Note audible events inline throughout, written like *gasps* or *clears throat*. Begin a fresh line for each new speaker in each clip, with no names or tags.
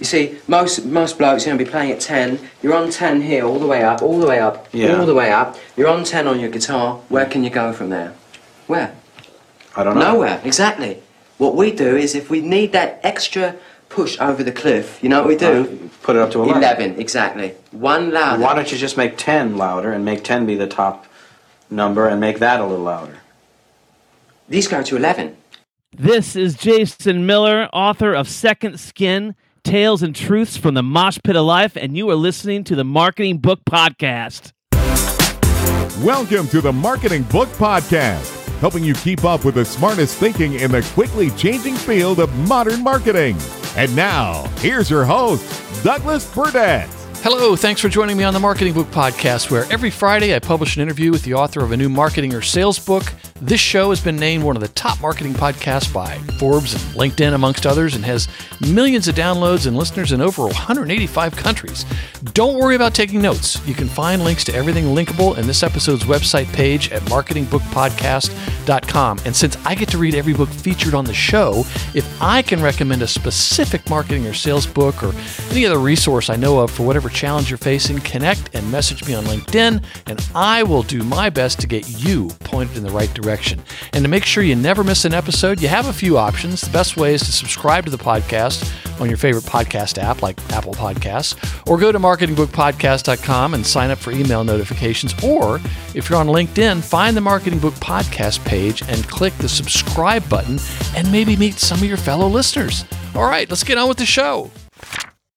You see, most most blokes are going to be playing at 10. You're on 10 here, all the way up, all the way up,
Yeah.
all the way up. You're on 10 on your guitar. Where can you go from there? Where?
I don't know.
Nowhere, exactly. What we do is if we need that extra push over the cliff, you know what we do?
Uh, put it up to 11.
11, exactly. One louder.
Why don't you just make 10 louder and make 10 be the top number and make that a little louder?
These go to 11.
This is Jason Miller, author of Second Skin Tales and Truths from the Mosh Pit of Life, and you are listening to the Marketing Book Podcast.
Welcome to the Marketing Book Podcast, helping you keep up with the smartest thinking in the quickly changing field of modern marketing. And now, here's your host, Douglas Burdett.
Hello, thanks for joining me on the Marketing Book Podcast, where every Friday I publish an interview with the author of a new marketing or sales book. This show has been named one of the top marketing podcasts by Forbes and LinkedIn, amongst others, and has millions of downloads and listeners in over 185 countries. Don't worry about taking notes. You can find links to everything linkable in this episode's website page at marketingbookpodcast.com. And since I get to read every book featured on the show, if I can recommend a specific marketing or sales book or any other resource I know of for whatever challenge you're facing, connect and message me on LinkedIn, and I will do my best to get you pointed in the right direction. And to make sure you never miss an episode, you have a few options. The best way is to subscribe to the podcast on your favorite podcast app like Apple Podcasts, or go to marketingbookpodcast.com and sign up for email notifications. Or if you're on LinkedIn, find the Marketing Book Podcast page and click the subscribe button and maybe meet some of your fellow listeners. All right, let's get on with the show.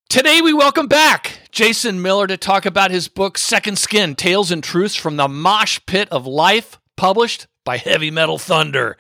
Today, we welcome back Jason Miller to talk about his book, Second Skin Tales and Truths from the Mosh Pit of Life, published by Heavy Metal Thunder.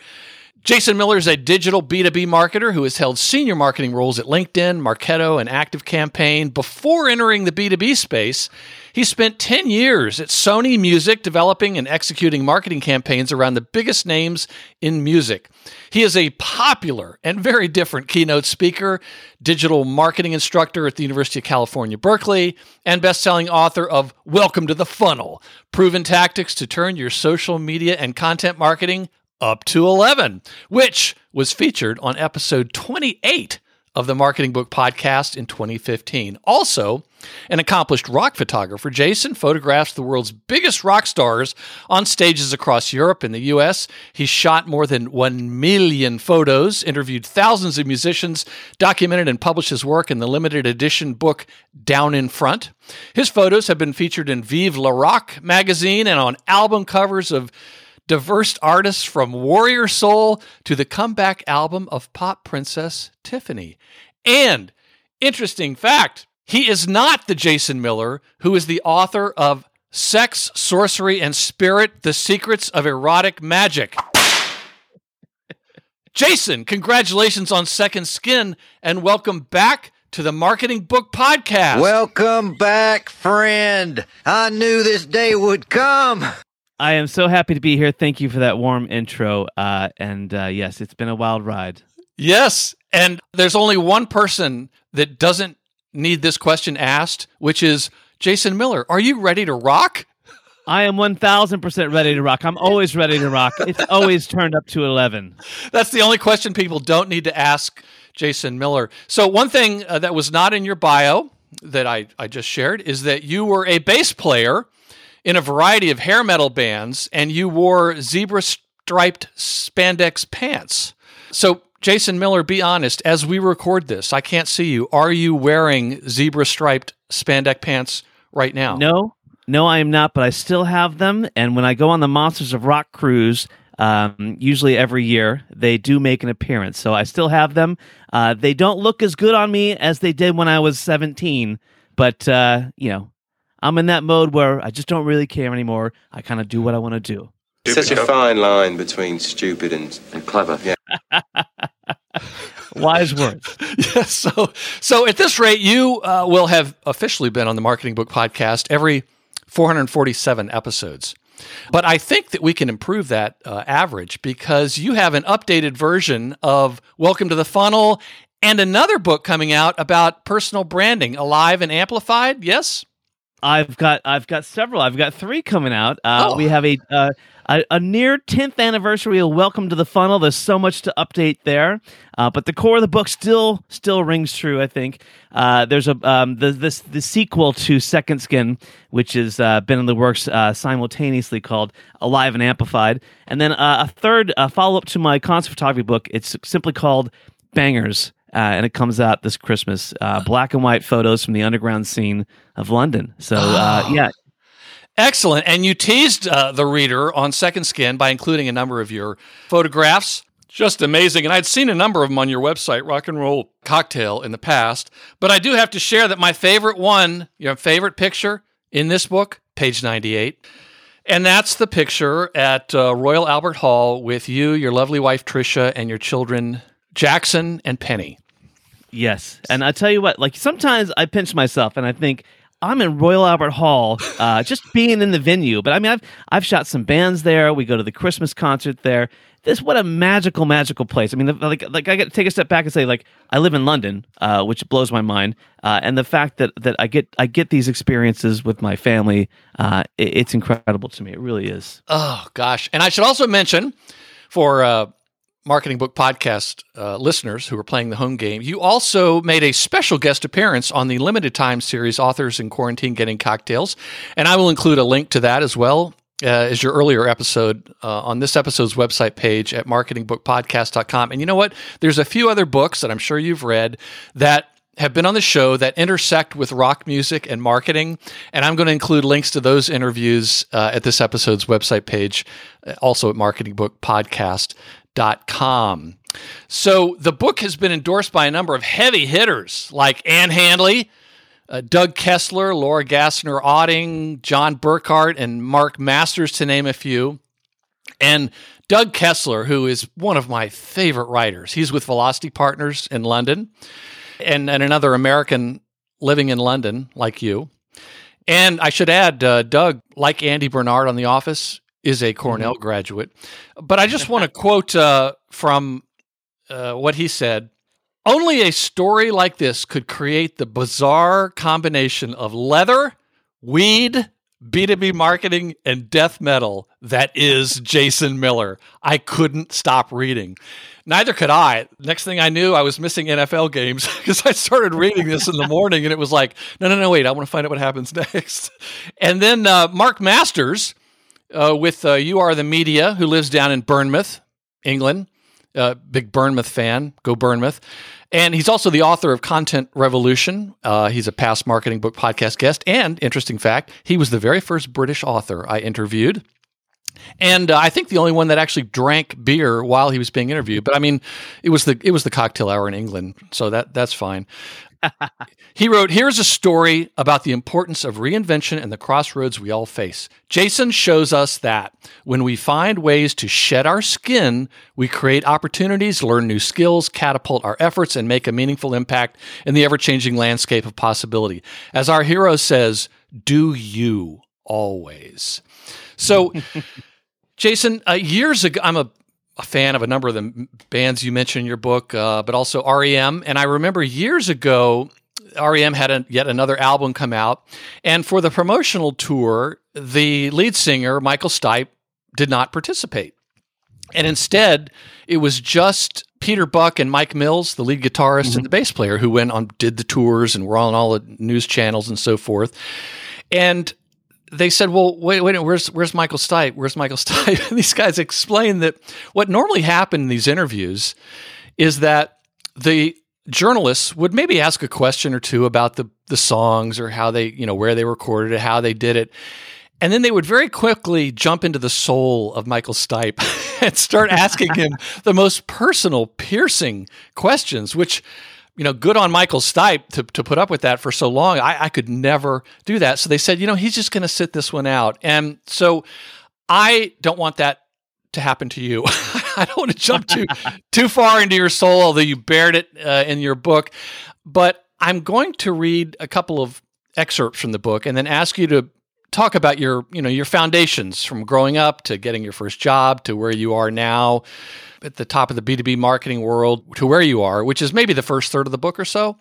Jason Miller is a digital B2B marketer who has held senior marketing roles at LinkedIn, Marketo, and ActiveCampaign. Before entering the B2B space, he spent 10 years at Sony Music developing and executing marketing campaigns around the biggest names in music. He is a popular and very different keynote speaker, digital marketing instructor at the University of California, Berkeley, and best-selling author of Welcome to the Funnel: Proven Tactics to Turn Your Social Media and Content Marketing up to 11, which was featured on episode 28 of the Marketing Book Podcast in 2015. Also, an accomplished rock photographer, Jason photographs the world's biggest rock stars on stages across Europe and the US. He shot more than 1 million photos, interviewed thousands of musicians, documented and published his work in the limited edition book Down in Front. His photos have been featured in Vive Le Rock magazine and on album covers of diverse artists from Warrior Soul to the comeback album of pop princess Tiffany. And interesting fact, he is not the Jason Miller who is the author of Sex, Sorcery, and Spirit The Secrets of Erotic Magic. Jason, congratulations on Second Skin and welcome back to the Marketing Book Podcast.
Welcome back, friend. I knew this day would come.
I am so happy to be here. Thank you for that warm intro. Uh, and uh, yes, it's been a wild ride.
Yes. And there's only one person that doesn't need this question asked, which is Jason Miller. Are you ready to rock?
I am 1000% ready to rock. I'm always ready to rock. It's always turned up to 11.
That's the only question people don't need to ask Jason Miller. So, one thing uh, that was not in your bio that I, I just shared is that you were a bass player in a variety of hair metal bands and you wore zebra striped spandex pants. So, Jason Miller, be honest, as we record this, I can't see you. Are you wearing zebra striped spandex pants right now?
No, no, I am not, but I still have them. And when I go on the Monsters of Rock cruise, um, usually every year, they do make an appearance. So I still have them. Uh, they don't look as good on me as they did when I was 17, but, uh, you know, I'm in that mode where I just don't really care anymore. I kind of do what I want to do.
Such a fine line between stupid and, and clever. Yeah. *laughs*
Wise words. *laughs*
Yeah, so, so at this rate, you uh, will have officially been on the Marketing Book Podcast every 447 episodes. But I think that we can improve that uh, average because you have an updated version of Welcome to the Funnel and another book coming out about personal branding, Alive and Amplified. Yes?
I've got I've got several. I've got three coming out. Uh,
Oh.
We have a, uh, a a near tenth anniversary of Welcome to the Funnel. There's so much to update there, uh, but the core of the book still still rings true. I think uh, there's a um, the this the sequel to Second Skin, which has uh, been in the works uh, simultaneously called Alive and Amplified, and then uh, a third uh, follow up to my concert photography book. It's simply called Bangers. Uh, and it comes out this Christmas. Uh, black and white photos from the underground scene of London. So uh,
Oh.
yeah,
Excellent. And you teased uh, the reader on Second Skin by including a number of your photographs. Just amazing. And I'd seen a number of them on your website, Rock and Roll Cocktail, in the past. But I do have to share that my favorite one, your favorite picture in this book, page 98. And that's the picture at uh, Royal Albert Hall with you, your lovely wife, Tricia, and your children, Jackson and Penny.
Yes, and I tell you what, like sometimes I pinch myself and I think I'm in Royal Albert Hall, uh, *laughs* just being in the venue. But I mean, I've I've shot some bands there. We go to the Christmas concert there. This what a magical, magical place. I mean, the, like like I got to take a step back and say, like I live in London, uh, which blows my mind, uh, and the fact that that I get I get these experiences with my family, uh, it, it's incredible to me. It really is.
Oh gosh! And I should also mention for uh, marketing book podcast uh, listeners who are playing the home game, you also made a special guest appearance on the limited time series "Authors in Quarantine Getting Cocktails," and I will include a link to that as well. Uh, as your earlier episode uh, on this episode's website page at marketingbookpodcast.com. And you know what? There's a few other books that I'm sure you've read that have been on the show that intersect with rock music and marketing. And I'm going to include links to those interviews uh, at this episode's website page, uh, also at marketingbookpodcast.com. So the book has been endorsed by a number of heavy hitters like Ann Handley, uh, Doug Kessler, Laura Gassner Otting, John Burkhart, and Mark Masters, to name a few. And Doug Kessler, who is one of my favorite writers, he's with Velocity Partners in London and, and another American living in London like you. And I should add, uh, Doug, like Andy Bernard on The Office, is a Cornell graduate. But I just want to *laughs* quote uh, from uh, what he said. Only a story like this could create the bizarre combination of leather, weed, B2B marketing, and death metal that is Jason Miller. I couldn't stop reading. Neither could I. Next thing I knew, I was missing NFL games *laughs* because I started reading this in the morning and it was like, no, no, no, wait, I want to find out what happens *laughs* next. And then uh, Mark Masters uh, with uh, You Are the Media, who lives down in Bournemouth, England. Uh, big Bournemouth fan. Go Bournemouth. And he's also the author of Content Revolution. Uh, he's a past marketing book podcast guest. And interesting fact, he was the very first British author I interviewed. And uh, I think the only one that actually drank beer while he was being interviewed. But I mean, it was the it was the cocktail hour in England, so that that's fine. *laughs* he wrote, Here's a story about the importance of reinvention and the crossroads we all face. Jason shows us that when we find ways to shed our skin, we create opportunities, learn new skills, catapult our efforts, and make a meaningful impact in the ever changing landscape of possibility. As our hero says, do you always. So, *laughs* Jason, uh, years ago, I'm a a fan of a number of the bands you mentioned in your book, uh, but also REM. And I remember years ago, REM had a, yet another album come out. And for the promotional tour, the lead singer, Michael Stipe, did not participate. And instead, it was just Peter Buck and Mike Mills, the lead guitarist and the bass player, who went on, did the tours and were on all the news channels and so forth. And they said, "Well, wait, wait, where's where's Michael Stipe? Where's Michael *laughs* Stipe?" And these guys explained that what normally happened in these interviews is that the journalists would maybe ask a question or two about the the songs or how they, you know, where they recorded it, how they did it. And then they would very quickly jump into the soul of Michael Stipe *laughs* and start asking him *laughs* the most personal, piercing questions, which you know, good on Michael Stipe to, to put up with that for so long. I, I could never do that. So they said, you know, he's just going to sit this one out. And so I don't want that to happen to you. *laughs* I don't want to jump too *laughs* too far into your soul, although you bared it uh, in your book. But I'm going to read a couple of excerpts from the book and then ask you to talk about your, you know, your foundations from growing up to getting your first job to where you are now at the top of the B2B marketing world to where you are, which is maybe the first third of the book or so.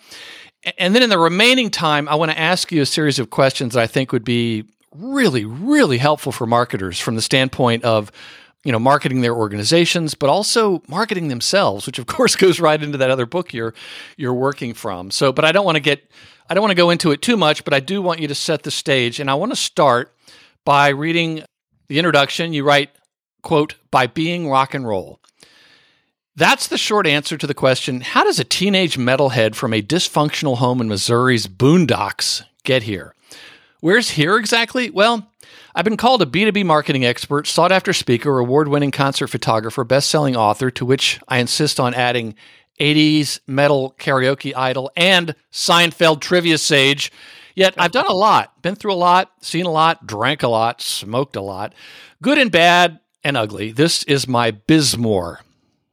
And then in the remaining time, I want to ask you a series of questions that I think would be really, really helpful for marketers from the standpoint of you know marketing their organizations but also marketing themselves which of course *laughs* goes right into that other book you're you're working from so but i don't want to get i don't want to go into it too much but i do want you to set the stage and i want to start by reading the introduction. You write quote by being rock and roll. That's the short answer to the question how does a teenage metalhead from a dysfunctional home in missouri's boondocks get here? Where's here exactly? Well I've been called a B2B marketing expert, sought after speaker, award winning concert photographer, best selling author, to which I insist on adding 80s metal karaoke idol and Seinfeld trivia sage. Yet I've done a lot, been through a lot, seen a lot, drank a lot, smoked a lot, good and bad and ugly. This is my Bizmoir,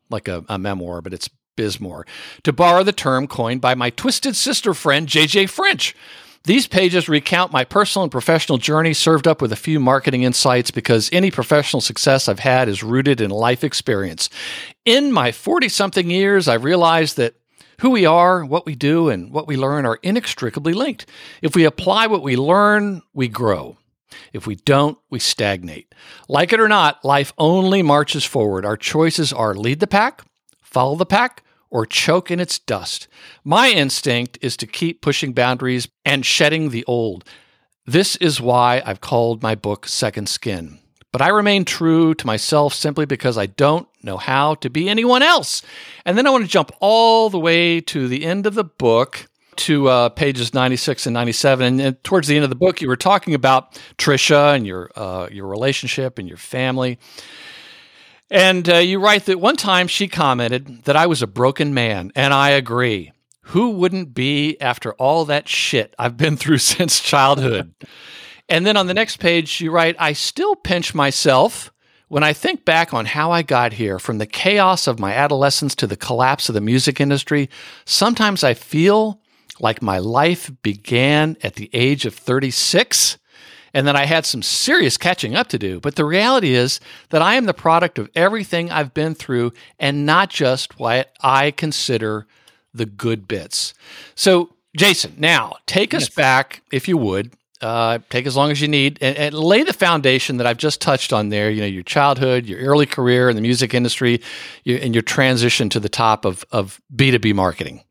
like a, a memoir, but it's Bizmoir, to borrow the term coined by my twisted sister friend, JJ French. These pages recount my personal and professional journey, served up with a few marketing insights because any professional success I've had is rooted in life experience. In my 40 something years, I realized that who we are, what we do, and what we learn are inextricably linked. If we apply what we learn, we grow. If we don't, we stagnate. Like it or not, life only marches forward. Our choices are lead the pack, follow the pack, or choke in its dust. My instinct is to keep pushing boundaries and shedding the old. This is why I've called my book Second Skin. But I remain true to myself simply because I don't know how to be anyone else. And then I want to jump all the way to the end of the book to uh, pages 96 and 97 and, towards the end of the book you were talking about trisha and your uh, your relationship and your family and uh, you write that one time she commented that I was a broken man, and I agree. Who wouldn't be after all that shit I've been *laughs* through since childhood? and then on the next page, you write, I still pinch myself when I think back on how I got here, from the chaos of my adolescence to the collapse of the music industry. Sometimes I feel like my life began at the age of 36 and that I had some serious catching up to do. But the reality is that I am the product of everything I've been through and not just what I consider the good bits. So, Jason, now take us back, if you would. Uh, take as long as you need and, and, lay the foundation that I've just touched on there. You know, your childhood, your early career in the music industry, your, and your transition to the top of, of B2B marketing.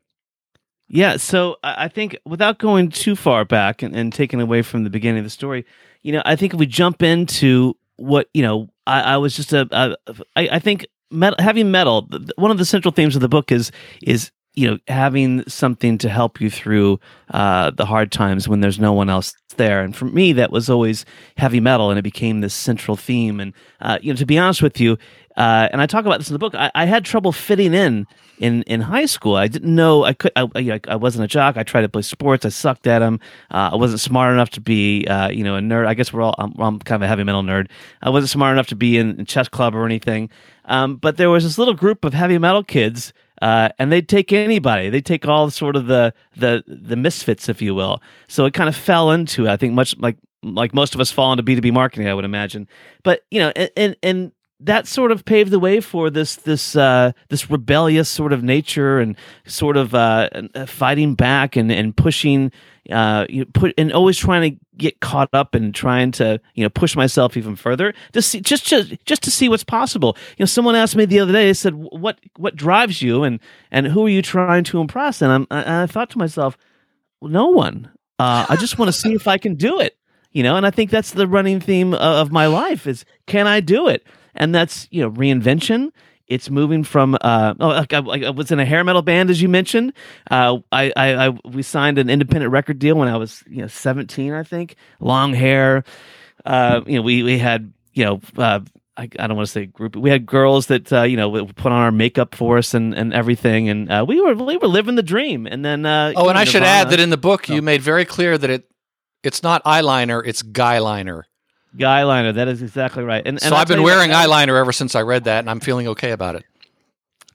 Yeah, so I think without going too far back and, and taking away from the beginning of the story, you know, I think if we jump into what you know, I, I was just a, a I, I think metal, heavy metal. One of the central themes of the book is is you know having something to help you through uh, the hard times when there's no one else there. And for me, that was always heavy metal, and it became this central theme. And uh, you know, to be honest with you, uh, and I talk about this in the book. I, I, had trouble fitting in in in high school. I didn't know I could. I, I wasn't a jock. I tried to play sports. I sucked at them. Uh, I wasn't smart enough to be, uh, you know, a nerd. I guess we're all. I'm, I'm, kind of a heavy metal nerd. I wasn't smart enough to be in, in chess club or anything. Um, but there was this little group of heavy metal kids. Uh, and they'd take anybody. They'd take all sort of the the the misfits, if you will. So it kind of fell into, I think, much like like most of us fall into B two B marketing, I would imagine. But you know, and and that sort of paved the way for this this uh, this rebellious sort of nature and sort of uh, uh, fighting back and and pushing uh, you know, put and always trying to get caught up and trying to you know push myself even further to see just just just to see what's possible. You know, someone asked me the other day. They said, "What what drives you and and who are you trying to impress?" And I'm I, I thought to myself, well, "No one. Uh, I just want to see if I can do it." You know, and I think that's the running theme of my life is can I do it? And that's you know reinvention. It's moving from uh, oh, like I, I, was in a hair metal band as you mentioned. Uh, I, I, I we signed an independent record deal when I was you know 17, I think. Long hair. Uh, you know, we we had you know. Uh, I, I, don't want to say group. We had girls that uh, you know put on our makeup for us and, and everything, and uh, we were we were living the dream. And then uh,
oh, and I should add that in the book you made very clear that it it's not eyeliner, it's guy liner.
Guy eyeliner. That is exactly right. And, and
so I've been wearing what, eyeliner ever since I read that, and I'm feeling okay about it.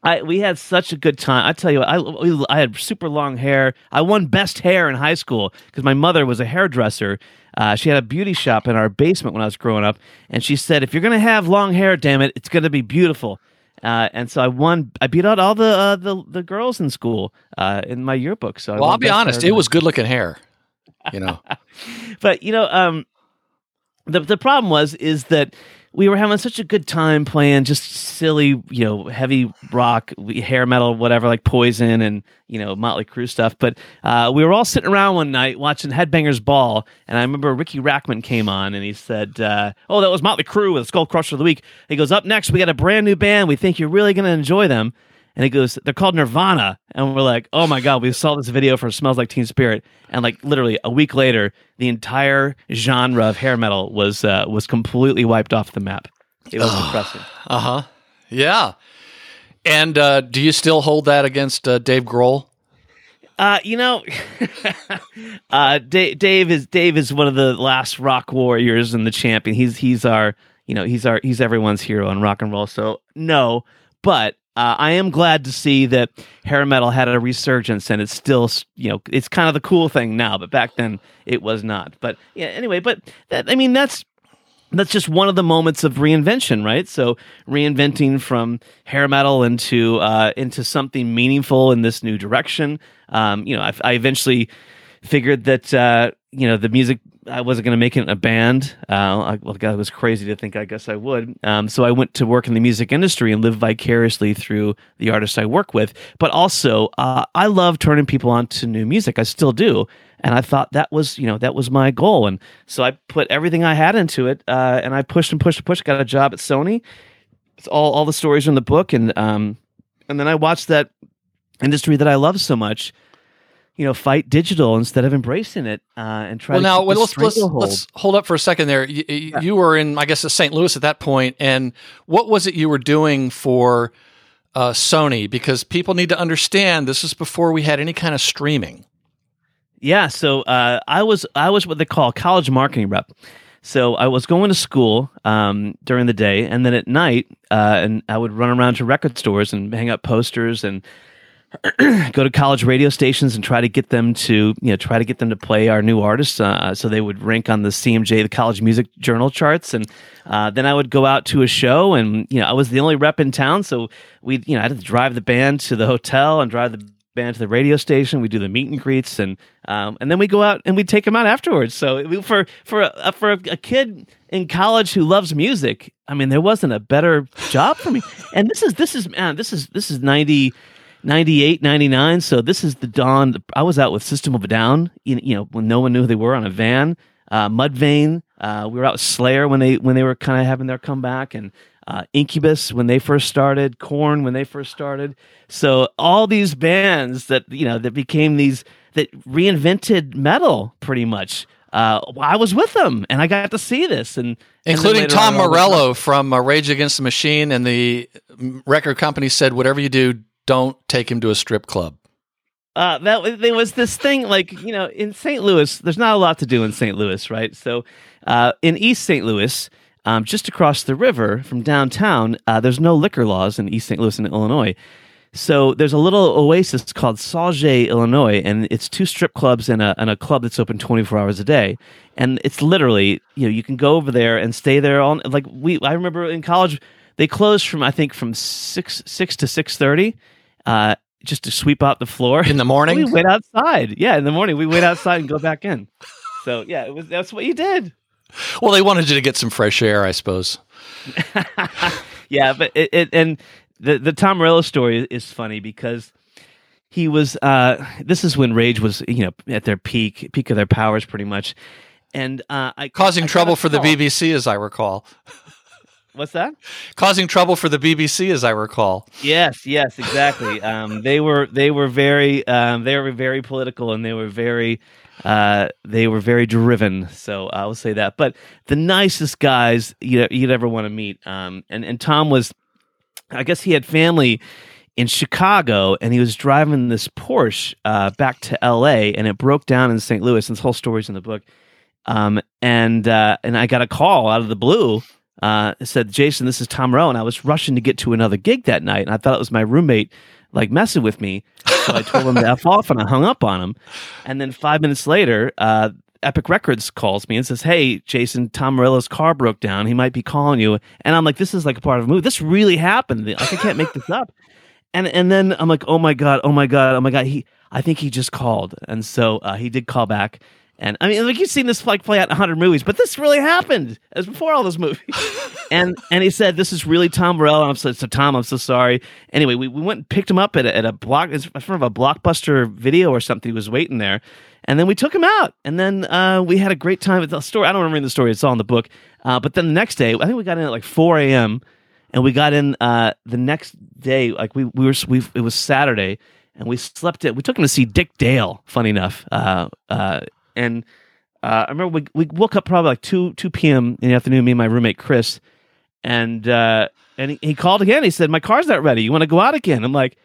I we had such a good time. I tell you, what, I I had super long hair. I won best hair in high school because my mother was a hairdresser. Uh, she had a beauty shop in our basement when I was growing up, and she said, "If you're gonna have long hair, damn it, it's gonna be beautiful." Uh, and so I won. I beat out all the uh, the the girls in school uh, in my yearbook. So
Well, I'll be honest, it was good looking hair. You know, *laughs*
but you know, um, the the problem was is that we were having such a good time playing just silly, you know, heavy rock, hair metal, whatever, like Poison and you know Motley Crue stuff. But uh, we were all sitting around one night watching Headbangers Ball, and I remember Riki Rachtman came on and he said, uh, "Oh, that was Motley Crue with Skull Crusher of the Week." He goes, "Up next, we got a brand new band. We think you're really going to enjoy them." And he goes, they're called Nirvana. And we're like, oh my God, we saw this video for Smells Like Teen Spirit. And like literally a week later, the entire genre of hair metal was uh, was completely wiped off the map. It was *sighs* depressing.
uh huh, yeah. And uh, do you still hold that against uh, Dave Grohl?
Uh, you know, *laughs* uh, Dave, Dave is Dave is one of the last rock warriors and the champion. He's he's our you know he's our he's everyone's hero in rock and roll. So no, but uh, I am glad to see that hair metal had a resurgence and it's still you know it's kind of the cool thing now, but back then it was not. But yeah, anyway, but that I mean that's that's just one of the moments of reinvention, right? So reinventing from hair metal into uh, into something meaningful in this new direction. Um, you know, I, I eventually figured that uh, you know the music I wasn't going to make it in a band. Uh, I, well, God, it was crazy to think. I guess I would. Um, so I went to work in the music industry and live vicariously through the artists I work with. But also, uh, I love turning people on to new music. I still do. And I thought that was, you know, that was my goal. And so I put everything I had into it, uh, and I pushed and pushed and pushed. Got a job at Sony. It's all all the stories are in the book, and um, and then I watched that industry that I love so much, you know, fight digital instead of embracing it uh, and try.
Well,
to
now
the
let's let's,
stranglehold.
let's hold up for a second there. You, you were in, I guess, St. Louis at that point, and what was it you were doing for uh, Sony? Because people need to understand this is before we had any kind of streaming.
Yeah, so uh, I was I was what they call a college marketing rep. So I was going to school um, during the day, and then at night, uh, and I would run around to record stores and hang up posters and *clears throat* go to college radio stations and try to get them to you know try to get them to play our new artists uh, so they would rank on the CMJ the College Music Journal charts. And uh, then I would go out to a show and you know I was the only rep in town so we you know I had to drive the band to the hotel and drive the band to the radio station. We do the meet and greets and um, and then we go out and we take them out afterwards. So for for a, for a, a kid in college who loves music I mean there wasn't a better job for me. And this is this is man this is this is 90 98, 99. So this is the dawn. I was out with System of a Down, you, know, when no one knew who they were on a van. Uh, Mudvayne. Uh, we were out with Slayer when they when they were kind of having their comeback, and uh, Incubus when they first started, Korn when they first started. So all these bands that you know that became these that reinvented metal pretty much. Uh, I was with them, and I got to see this, and
including Tom
on,
Morello from uh, Rage Against the Machine, and the mm, record company said, "Whatever you do, don't take him to a strip club."
uh, that there was this thing like you know in St. Louis. There's not a lot to do in St. Louis, right? So uh, in East St. Louis, um, just across the river from downtown, uh, there's no liquor laws in East St. Louis in Illinois. So there's a little oasis called Sauget, Illinois, and it's two strip clubs and a and a club that's open 24 hours a day. And it's literally you know you can go over there and stay there all like we. I remember in college they closed from I think from six six to six thirty. Uh, just to sweep out the floor
In the morning? *laughs*
We went outside. Yeah, in the morning we went outside and go back in. So yeah, it was that's what you did.
Well, they wanted you to get some fresh air, I suppose. *laughs*
yeah, but it, it and the the Tom Morello story is funny because he was uh this is when Rage was you know at their peak peak of their powers pretty much, and uh I
Causing
I
trouble for the. BBC, as I recall.
What's that?
Causing trouble for the BBC, as I recall.
Yes, yes, exactly. *laughs* um, they were they were very um, they were very political and they were very uh, they were very driven. So I will say that. But the nicest guys you you'd ever want to meet. Um, and and Tom was, I guess he had family in Chicago and he was driving this Porsche uh, back to L.A. and it broke down in St. Louis. And this whole story's in the book. Um, and uh, and I got a call out of the blue. Uh, said, Jason, this is Tom Rowe. And I was rushing to get to another gig that night. And I thought it was my roommate like messing with me. So I told him to F off and I hung up on him. And then five minutes later, uh, Epic Records calls me and says, "Hey, Jason, Tom Morello's car broke down. He might be calling you." And I'm like, "This is like a part of a movie. This really happened. Like I can't make this up." And and then I'm like, "Oh my god, oh my god, oh my god." He, I think he just called, and so uh, he did call back. And I mean, like you've seen this like play out in hundred movies, but this really happened as before all those movies. *laughs* and and he said, "This is really Tom Morello." I'm so, so Tom, I'm so sorry. Anyway, we, we went and picked him up at a, at a block in front of a blockbuster video or something. He was waiting there, and then we took him out, and then uh, we had a great time. It's the story. I don't remember the story. It's all in the book. Uh, but then the next day, I think we got in at like 4 a.m. and we got in uh, the next day. Like we we were we it was Saturday, and we slept it. We took him to see Dick Dale. Funny enough, uh, uh, and uh, I remember we we woke up probably like two two p.m. in the afternoon. Me and my roommate Chris, and uh, and he, he called again. He said, "My car's not ready. You want to go out again?" I'm like.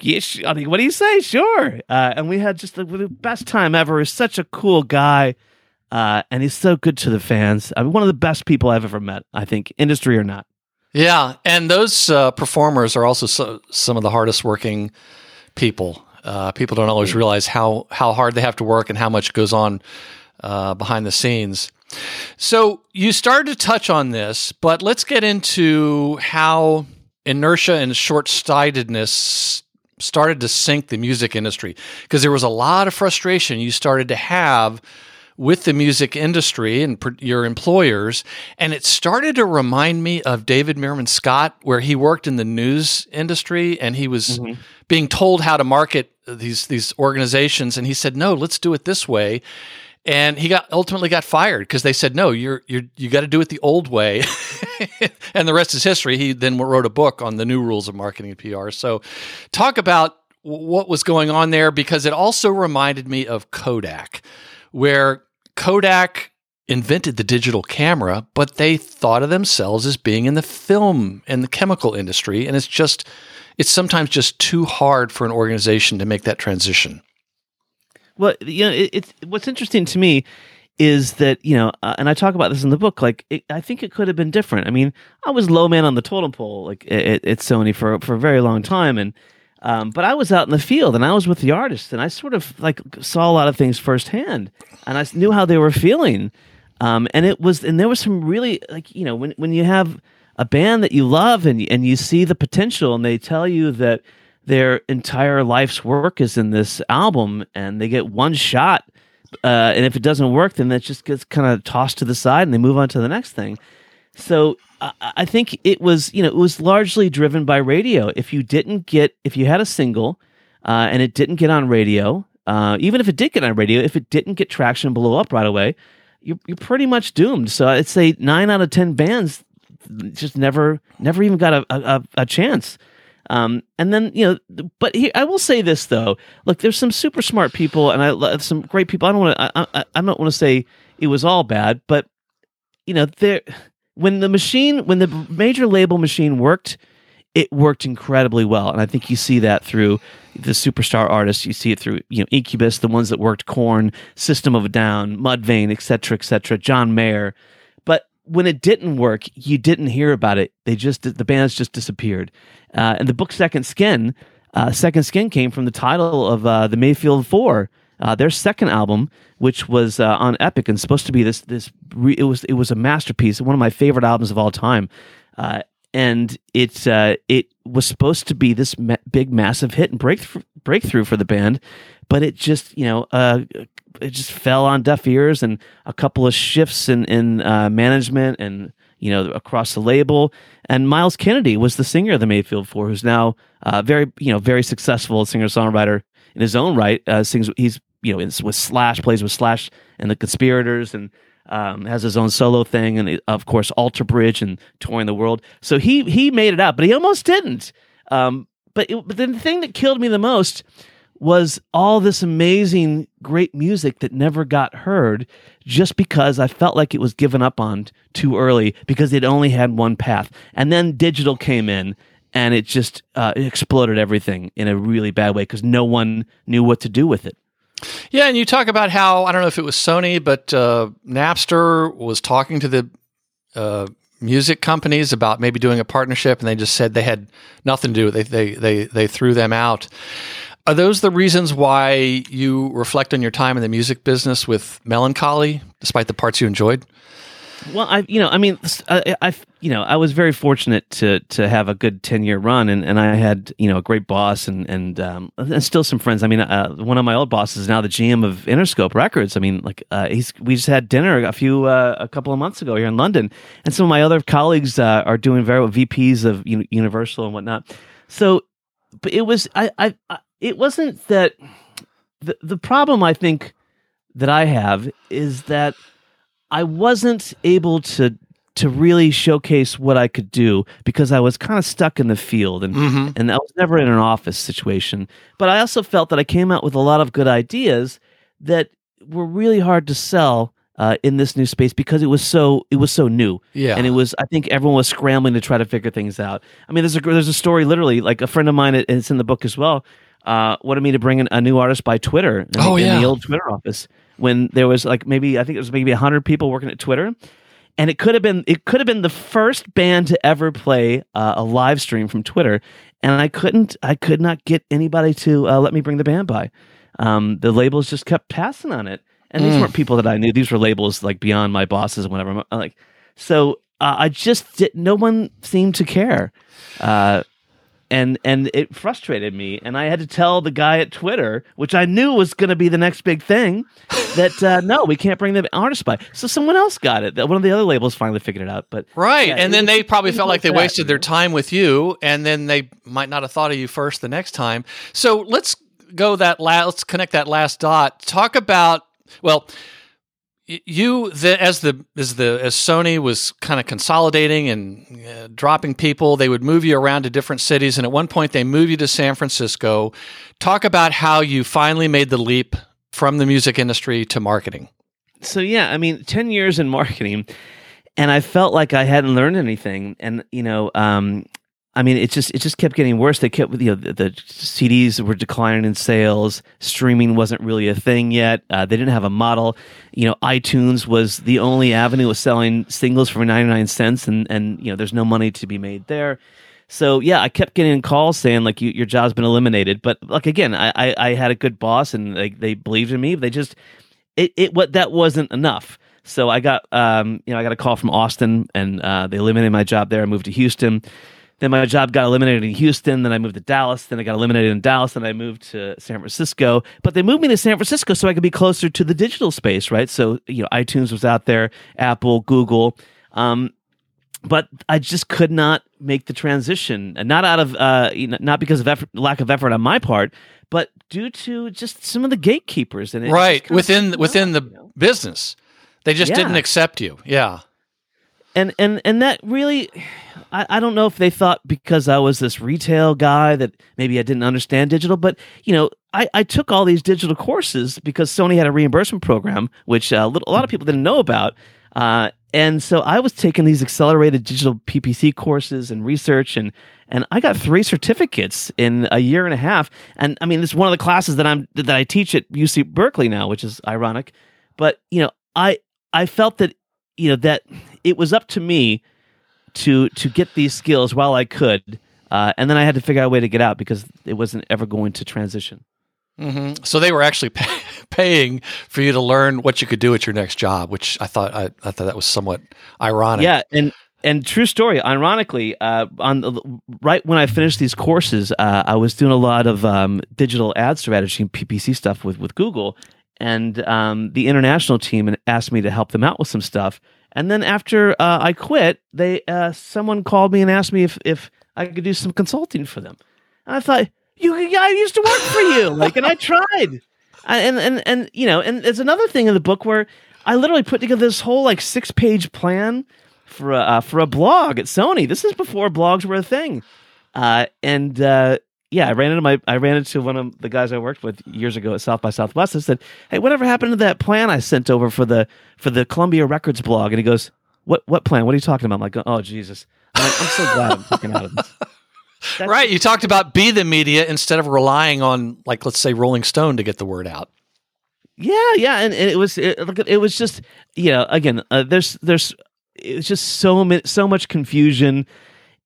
Yeah, sh- I mean, what do you say? Sure. Uh, and we had just the, the best time ever. He's such a cool guy, uh, and he's so good to the fans. I mean, one of the best people I've ever met. I think, industry or not.
Yeah, and those uh, performers are also so, some of the hardest working people. Uh, people don't always realize how how hard they have to work and how much goes on uh, behind the scenes. So you started to touch on this, but let's get into how inertia and short sightedness started to sink the music industry because there was a lot of frustration you started to have with the music industry and pr- your employers. And it started to remind me of David Meerman Scott, where he worked in the news industry and he was mm-hmm. being told how to market these, these organizations. And he said, no, let's do it this way. And he got ultimately got fired because they said, no, you're, you're, you got to do it the old way. *laughs* and the rest is history. He then wrote a book on the new rules of marketing and PR. So talk about what was going on there because it also reminded me of Kodak, where Kodak invented the digital camera, but they thought of themselves as being in the film and the chemical industry. And it's just, it's sometimes just too hard for an organization to make that transition.
Well, you know, it, it's what's interesting to me is that you know, uh, and I talk about this in the book. Like, it, I think it could have been different. I mean, I was low man on the totem pole, like at, at Sony for for a very long time, and um, but I was out in the field and I was with the artists, and I sort of like saw a lot of things firsthand, and I knew how they were feeling. Um, and it was, and there was some really like you know when when you have a band that you love and and you see the potential, and they tell you that their entire life's work is in this album, and they get one shot, uh, and if it doesn't work, then that just gets kind of tossed to the side, and they move on to the next thing. So I, I think it was, you know, it was largely driven by radio. If you didn't get, if you had a single uh, and it didn't get on radio, uh, even if it did get on radio, if it didn't get traction and blow up right away, you're, you're pretty much doomed. So I'd say nine out of ten bands just never, never even got a, a, a chance. Um, and then you know, but I will say this though. Look, there's some super smart people, and I some great people. I don't want to. I, I, I don't want to say it was all bad, but you know, there when the machine, when the major label machine worked, it worked incredibly well, and I think you see that through the superstar artists. You see it through you know Incubus, the ones that worked Korn, System of a Down, Mudvayne, etc., etc. John Mayer, but when it didn't work, you didn't hear about it. They just the bands just disappeared. Uh, and the book Second Skin, uh, Second Skin came from the title of uh, the Mayfield Four, uh, their second album, which was uh, on Epic and supposed to be this this re- it was it was a masterpiece, one of my favorite albums of all time. Uh, and it it was supposed to be this ma- big massive hit and breakthrough breakthrough for the band, but it just you know it just fell on deaf ears and a couple of shifts in in uh, management and you know across the label. And Myles Kennedy was the singer of the Mayfield Four, who's now uh, very you know very successful singer songwriter in his own right. Uh, sings he's you know with Slash plays with Slash and the Conspirators and. Um, has his own solo thing, and of course, Alter Bridge and touring the world. So he he made it out, but he almost didn't. Um, but, it, but the thing that killed me the most was all this amazing, great music that never got heard just because I felt like it was given up on too early because it only had one path. And then digital came in and it just uh, exploded everything in a really bad way because no one knew what to do with it.
Yeah, and you talk about how I don't know if it was Sony, but uh, Napster was talking to the uh, music companies about maybe doing a partnership, and they just said they had nothing to do. with They they they they threw them out. Are those the reasons why you reflect on your time in the music business with melancholy, despite the parts you enjoyed?
Well, I, you know, I mean, I, I- you know, I was very fortunate to to have a good ten year run, and, and I had, you know, a great boss, and and, um, and still some friends. I mean, uh, one of my old bosses is now the GM of Interscope Records. I mean, like, uh, he's we just had dinner a few uh, a couple of months ago here in London, and some of my other colleagues uh, are doing very well, VPs of Uni- Universal and whatnot. So, but it was, I, I, I it wasn't that the the problem I think that I have is that I wasn't able to to really showcase what I could do because I was kind of stuck in the field and
Mm-hmm.
and I was never in an office situation. But I also felt that I came out with a lot of good ideas that were really hard to sell uh, in this new space because it was so it was so new.
Yeah.
and it was I think everyone was scrambling to try to figure things out. I mean, there's a there's a story literally like a friend of mine, and it's in the book as well. Uh, wanted me to bring in a new artist by Twitter in,
Oh,
in
yeah.
the old Twitter office when there was like maybe I think it was maybe hundred people working at Twitter, and it could have been it could have been the first band to ever play uh, a live stream from Twitter, and I couldn't I could not get anybody to uh, let me bring the band by. Um, the labels just kept passing on it, and these weren't people that I knew. These were labels like beyond my bosses and whatever. I'm Like so, uh, I just did. No one seemed to care. Uh, and and it frustrated me and i had to tell the guy at twitter which i knew was going to be the next big thing *laughs* that uh, no we can't bring the artist by so someone else got it one of the other labels finally figured it out but
Right.
Yeah,
and then
was
they probably felt like they
that,
wasted their time with you, and then they might not have thought of you first the next time. So let's go that last, let's connect that last dot. Talk about, well, you the, as the as the as Sony was kind of consolidating and uh, dropping people, they would move you around to different cities, and at one point they moved you to San Francisco. Talk about how you finally made the leap from the music industry to marketing.
so yeah i mean 10 years in marketing and i felt like i hadn't learned anything and you know um I mean, it just it just kept getting worse. They kept you know the, the CDs were declining in sales. Streaming wasn't really a thing yet. Uh, they didn't have a model. You know, iTunes was the only avenue of selling singles for ninety nine cents, and and you know there's no money to be made there. So yeah, I kept getting calls saying like you, your job's been eliminated. But like again, I, I I had a good boss and they they believed in me. They just it it what that wasn't enough. So I got um you know I got a call from Austin and uh, they eliminated my job there. I moved to Houston. Then my job got eliminated in Houston. Then I moved to Dallas. Then I got eliminated in Dallas. Then I moved to San Francisco. But they moved me to San Francisco so I could be closer to the digital space, right? So you know iTunes was out there, Apple, Google. Um, but I just could not make the transition, and not out of uh, you know, not because of effort, lack of effort on my part, but due to just some of the gatekeepers and it
right within within the
you know?
business they just
Yeah.
didn't accept you yeah
and and and that really I, I don't know if they thought because I was this retail guy that maybe I didn't understand digital, but you know, I, I took all these digital courses because Sony had a reimbursement program, which uh, lit- a lot of people didn't know about. Uh, and so I was taking these accelerated digital PPC courses and research, and and I got three certificates in a year and a half. And I mean, is one of the classes that I'm that I teach at UC Berkeley now, which is ironic. But you know, I I felt that you know that it was up to me to to get these skills while I could, uh, and then I had to figure out a way to get out because it wasn't ever going to transition.
hmm so they were actually *laughs* pay, paying for you to learn what you could do at your next job which i thought i, I thought that was somewhat ironic
Yeah, and and true story. Ironically, uh, on the, right when I finished these courses, uh, I was doing a lot of um, digital ad strategy and PPC stuff with with Google, and um, the international team asked me to help them out with some stuff. And then after uh, I quit, they uh, someone called me and asked me if if I could do some consulting for them. And I thought, you, I used to work for you, like, and I tried. I- and and and you know, and there's another thing in the book where I literally put together this whole like six page plan for a uh, for a blog at Sony. This is before blogs were a thing, uh, and uh, yeah, I ran into my I ran into one of the guys I worked with years ago at South by Southwest. I said, "Hey, whatever happened to that plan I sent over for the for the Columbia Records blog?" And he goes, "What what plan? What are you talking about?" I'm like, "Oh Jesus." I'm, like, I'm so glad I'm fucking out of this. *laughs* That's-
right you talked about be the media instead of relying on like let's say rolling stone to get the word out
Yeah, yeah, and, and it was it, it was just you know again uh, there's there's it's just so mi- so much confusion,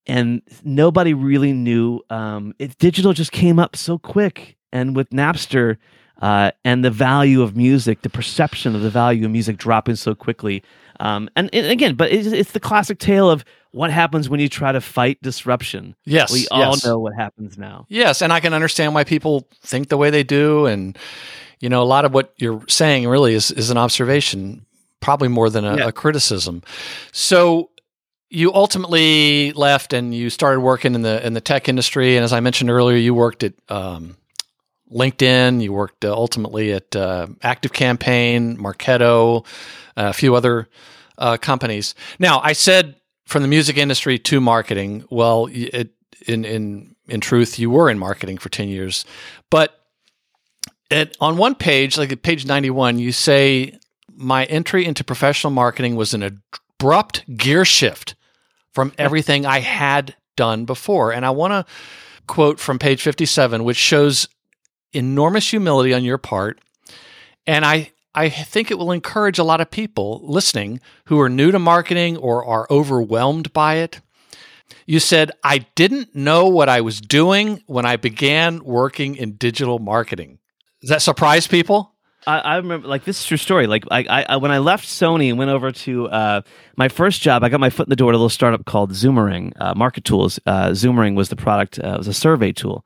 and nobody really knew. Um, it, digital just came up so quick, and with Napster uh, and the value of music, the perception of the value of music dropping so quickly. Um, and, and again, but it's, it's the classic tale of what happens when you try to fight disruption.
Yes,
we all
yes.
know what happens now.
Yes, and I can understand why people think the way they do, and you know, a lot of what you're saying really is is an observation, probably more than a,
Yeah.
a criticism. So you ultimately left and you started working in the in the tech industry, and as I mentioned earlier, you worked at um, LinkedIn. You worked uh, ultimately at uh, Active Campaign, Marketo, a few other uh, companies. Now, I said from the music industry to marketing. Well, it, in in in truth, you were in marketing for ten years, but on one page, like page ninety one, you say my entry into professional marketing was an abrupt gear shift from everything I had done before, and I want to quote from page fifty seven, which shows enormous humility on your part, and I I think it will encourage a lot of people listening who are new to marketing or are overwhelmed by it. You said, I didn't know what I was doing when I began working in digital marketing. Does that surprise people?
I, I remember, like, this is true story. Like, I, I, when I left Sony and went over to uh, my first job, I got my foot in the door at a little startup called Zoomerang uh, Market Tools. Uh, Zoomerang was the product; uh, it was a survey tool,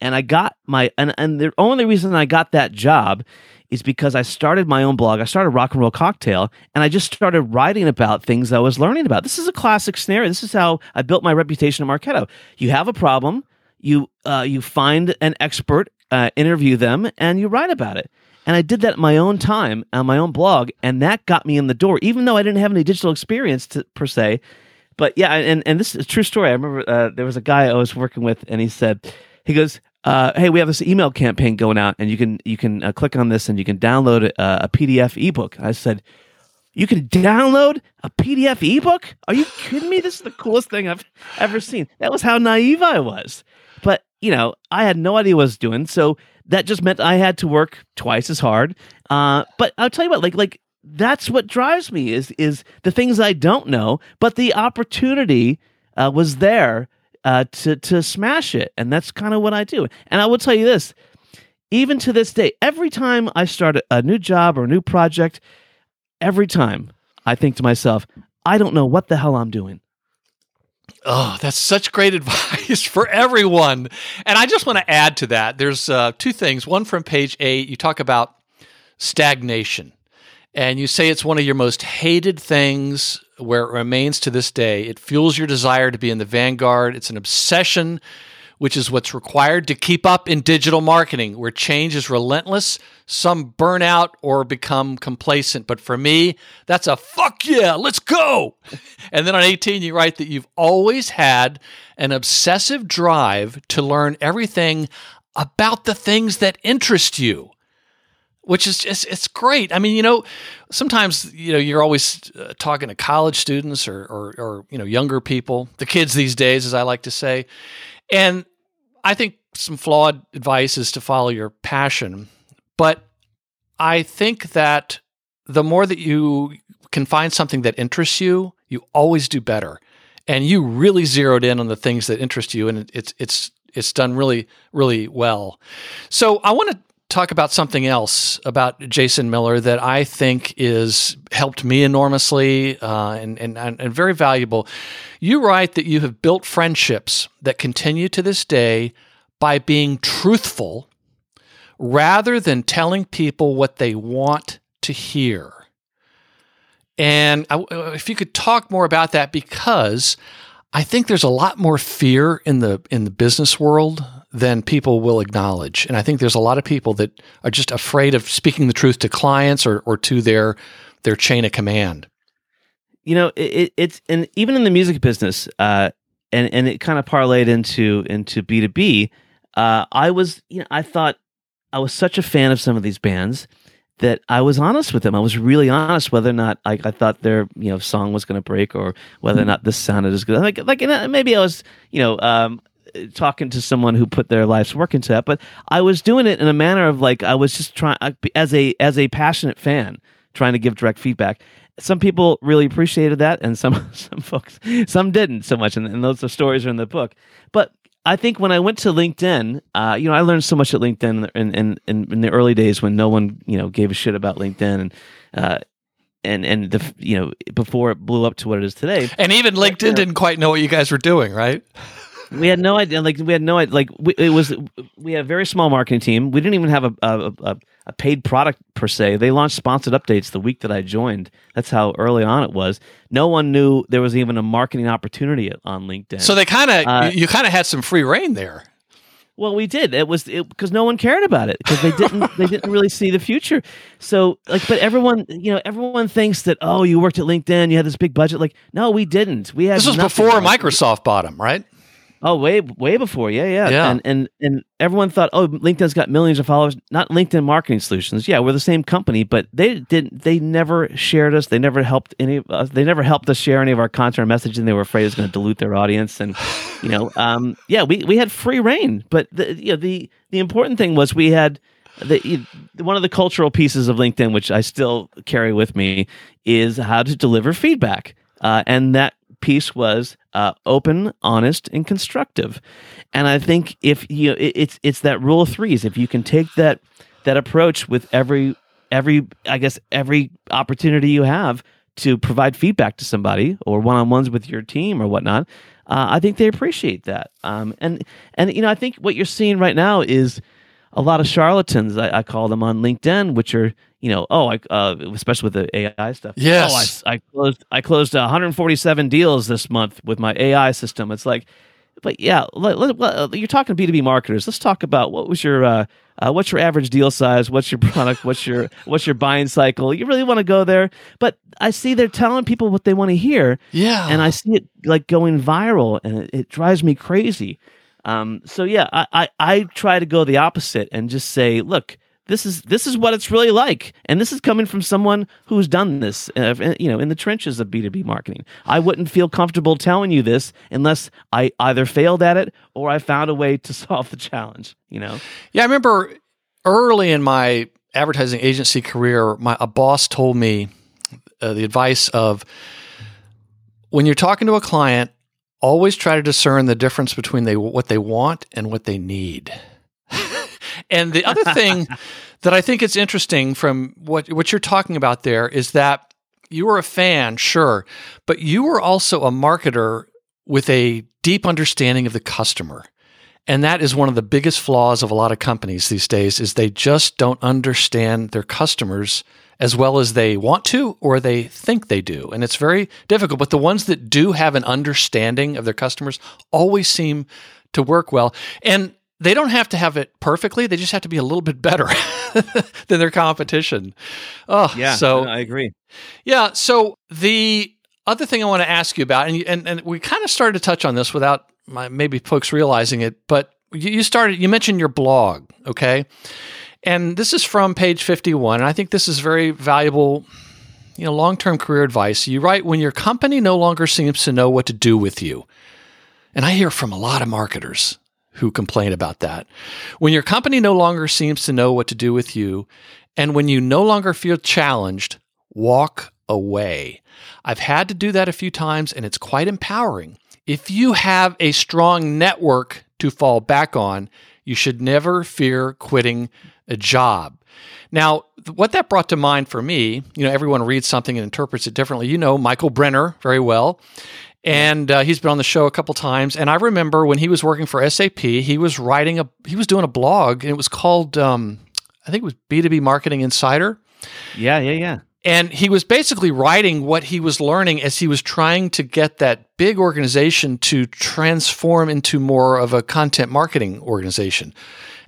and I got my and and the only reason I got that job is because I started my own blog. I started Rock and Roll Cocktail, and I just started writing about things I was learning about. This is a classic scenario. This is how I built my reputation at Marketo. You have a problem, you uh, you find an expert, uh, interview them, and you write about it. And I did that in my own time on my own blog, and that got me in the door, even though I didn't have any digital experience to, per se. But yeah, and, and this is a true story. I remember uh, there was a guy I was working with, and he said, he goes, uh, "Hey, we have this email campaign going out, and you can you can uh, click on this, and you can download uh, a PDF ebook." I said, "You can download a PDF ebook? Are you kidding me? This is the coolest thing I've ever seen." That was how naive I was. But you know, I had no idea what I was doing, so that just meant I had to work twice as hard. Uh, but I'll tell you what, like like that's what drives me is is the things I don't know, but the opportunity uh, was there uh, to to smash it, and that's kind of what I do. And I will tell you this: even to this day, every time I start a- a new job or a new project, every time I think to myself, I don't know what the hell I'm doing.
Oh, that's such great *laughs* advice for everyone. And I just want to add to that. There's uh, two things. One from page eight, you talk about stagnation. And you say it's one of your most hated things where it remains to this day. It fuels your desire to be in the vanguard. It's an obsession, which is what's required to keep up in digital marketing, where change is relentless. Some burn out or become complacent. But for me, that's a fuck yeah, let's go. And then on 18, you write that you've always had an obsessive drive to learn everything about the things that interest you which is just it's great. I mean, you know, sometimes you know you're always uh, talking to college students or, or or you know younger people, the kids these days, as I like to say, and I think some flawed advice is to follow your passion, but I think that the more that you can find something that interests you, you always do better, and you really zeroed in on the things that interest you, and it's it's it's done really really well. So I want to talk about something else about Jason Miller that I think is helped me enormously uh, and, and and very valuable. You write that you have built friendships that continue to this day by being truthful rather than telling people what they want to hear. And I, if you could talk more about that, because I think there's a lot more fear in the in the business world than people will acknowledge, and I think there's a lot of people that are just afraid of speaking the truth to clients or, or to their their chain of command.
you know it, it, it's and even in the music business uh and and it kind of parlayed into into b2b uh was you know i thought i was such a fan of some of these bands that i was honest with them. I was really honest whether or not i, I thought their you know song was going to break or whether or not this sounded as good. Like like uh, maybe i was you know um talking to someone who put their life's work into that but i was doing it in a manner of like i was just trying as a as a passionate fan trying to give direct feedback some people really appreciated that and some *laughs* some folks some didn't so much and, and those stories are in the book but I think when I went to LinkedIn, uh, you know, I learned so much at LinkedIn in, in, in, in the early days when no one, you know, gave a shit about LinkedIn and, uh, and, and the, you know, before it blew up to what it is today.
And even LinkedIn didn't quite know what you guys were doing, right?
We had no idea. Like we had no idea. Like we, it was, we had a very small marketing team. We didn't even have a, a, a, a paid product per se. They launched sponsored updates the week that I joined. That's how early on it was. No one knew there was even a marketing opportunity on LinkedIn.
So they kind of,
Uh,
you, kind of had some free reign there.
Well, we did. It was because no one cared about it because they didn't. they didn't really see the future. So, like, but everyone, you know, everyone thinks that oh, you worked at LinkedIn, you had this big budget. Like, no, we didn't. We had
This was before Microsoft bought them, right?
Oh, way way before. Yeah, yeah,
Yeah.
And and and everyone thought, oh, LinkedIn's got millions of followers. Not LinkedIn Marketing Solutions. Yeah, we're the same company, but they didn't. They never shared us. They never helped any of us. They never helped us share any of our content or messaging. They were afraid it was going to dilute their audience. And *sighs* you know, um, yeah, we we had free reign. But the you know, the the important thing was we had. The, one of the cultural pieces of LinkedIn, which I still carry with me, is how to deliver feedback. Uh, and that piece was uh, open, honest, and constructive. And I think if you, it, it's it's that rule of threes. If you can take that that approach with every every, I guess every opportunity you have to provide feedback to somebody or one on ones with your team or whatnot, uh, I think they appreciate that. Um, and and you know, I think what you're seeing right now is a lot of charlatans. I, I call them on LinkedIn, which are you know, oh, I, uh, especially with the AI stuff.
Yes.
Oh, I I, closed I closed 147 deals this month with my AI system. It's like, but yeah, let, let, let- you're talking B two B marketers. Let's talk about what was your uh, uh, what's your average deal size? What's your product? What's your *laughs* what's your buying cycle? You really want to go there, but I see they're telling people what they want to hear,
Yeah.
and I see it like going viral, and it, it drives me crazy. Um, so yeah, I, I I try to go the opposite and just say, look, this is this is what it's really like, and this is coming from someone who's done this, uh, you know, in the trenches of B two B marketing. I wouldn't feel comfortable telling you this unless I either failed at it or I found a way to *laughs* solve the challenge. You know,
Yeah, I remember early in my advertising agency career, my a boss told me uh, the advice of when you're talking to a client, always try to discern the difference between they what they want and what they need. And the other thing *laughs* that I think is interesting from what what you're talking about there is that you were a fan, sure, but you were also a marketer with a deep understanding of the customer. And that is one of the biggest flaws of a lot of companies these days is they just don't understand their customers as well as they want to or they think they do. And it's very difficult, but the ones that do have an understanding of their customers always seem to work well. And they don't have to have it perfectly, they just have to be a little bit better *laughs* than their competition. Oh, yeah. so
I agree.
yeah. So the other thing I want to ask you about, and and, and we kind of started to touch on this without my, maybe folks realizing it, but you, you started. You mentioned your blog, okay? And this is from page fifty-one, and I think this is very valuable. You know, long-term career advice. You write when your company no longer seems to know what to do with you, and I hear from a lot of marketers who complain about that. When your company no longer seems to know what to do with you, and when you no longer feel challenged, walk away. I've had to do that a few times and it's quite empowering. If you have a strong network to fall back on, you should never fear quitting a job. Now, what that brought to mind for me, you know, everyone reads something and interprets it differently. You know Michael Brenner very well. And uh, he's been on the show a couple times. And I remember when he was working for SAP, he was writing a, he was doing a blog, and it was called, um, I think it was B2B Marketing Insider.
Yeah, yeah, yeah.
And he was basically writing what he was learning as he was trying to get that big organization to transform into more of a content marketing organization.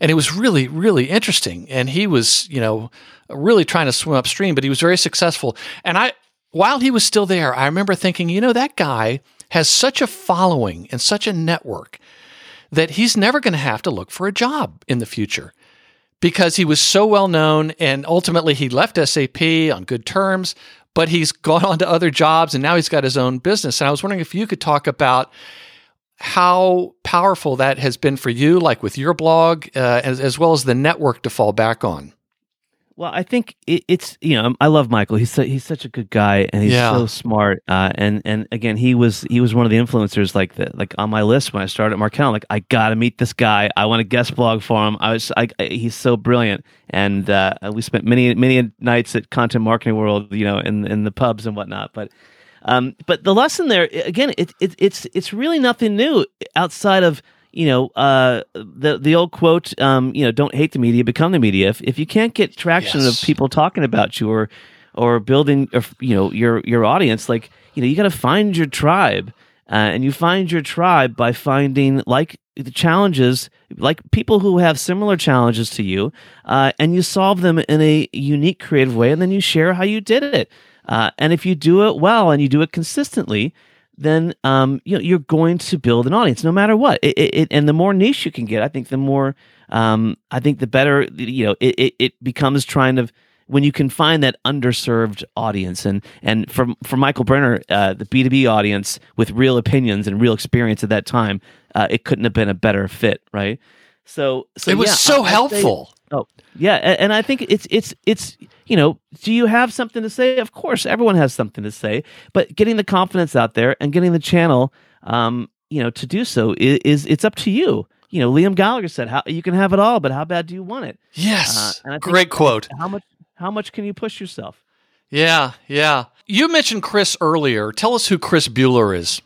And it was really, really interesting. And he was, you know, really trying to swim upstream, but he was very successful. And I, while he was still there, I remember thinking, you know, that guy has such a following and such a network that he's never going to have to look for a job in the future because he was so well known and ultimately he left SAP on good terms, but he's gone on to other jobs and now he's got his own business. And I was wondering if you could talk about how powerful that has been for you, like with your blog, uh, as, as well as the network to fall back on.
Well, I think it, it's you know I love Michael. He's su- he's such a good guy and he's
Yeah.
so smart. Uh, and and again, he was he was one of the influencers like the like on my list when I started at Marketo. I'm like I gotta meet this guy. I want to guest blog for him. I was I, I, he's so brilliant. And uh, we spent many many nights at Content Marketing World, you know, in in the pubs and whatnot. But um, but the lesson there again, it, it it's it's really nothing new outside of you know uh, the the old quote, um, you know, don't hate the media, become the media. If if you can't get traction
Yes.
of people talking about you or or building or, you know your your audience, like you know, you got to find your tribe. Uh, and you find your tribe by finding like the challenges, like people who have similar challenges to you, uh, and you solve them in a unique, creative way, and then you share how you did it. Uh, and if you do it well and you do it consistently, then um, you know, you're going to build an audience no matter what. It, it, it- and the more niche you can get, I think the more, um, I think the better. You know, it, it, it becomes trying to when you can find that underserved audience. And and for for Michael Brenner, uh, the B two B audience with real opinions and real experience at that time, uh, it couldn't have been a better fit, right? So, so
it was
yeah,
so
I-
helpful.
Oh, yeah, a- and I think it's it's it's you know, do you have something to say? Of course, everyone has something to say, but getting the confidence out there and getting the channel, um, you know, to do so is, is it's up to you. You know, Liam Gallagher said, "How you can have it all, but how bad do you want it?
yes.
Uh, and I think-
Great quote.
How much how much can you push yourself?"
Yeah, yeah. You mentioned Chris earlier. Tell us who Chris Bueller is.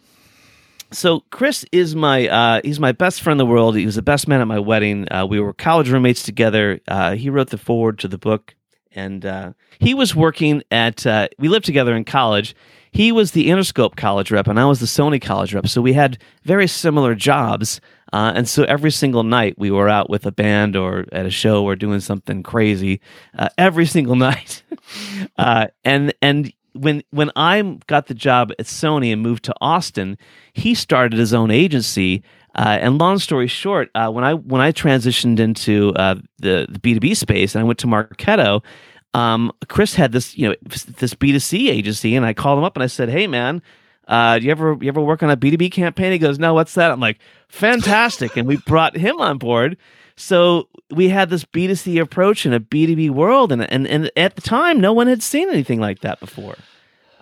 so Chris is my uh, he's my best friend in the world. He was the best man at my wedding. Uh, we were college roommates together. Uh, he wrote the forward to the book, and uh, he was working at. Uh, we lived together in college. He was the Interscope college rep, and I was the Sony college rep. So we had very similar jobs. Uh, and so every single night we were out with a band or at a show or doing something crazy. Uh, every single *laughs* night, uh, and and when when I got the job at Sony and moved to Austin, he started his own agency. Uh, and long story short, uh, when I when I transitioned into uh, the B two B space and I went to Marketo, um, Chris had this you know this B two C agency, and I called him up and I said, "Hey man, uh, do you ever you ever work on a B two B campaign?" He goes, "No, what's that?" I'm like, "Fantastic!" and we brought him on board. So we had this B two C approach in a B two B world, and and and at the time, no one had seen anything like that before.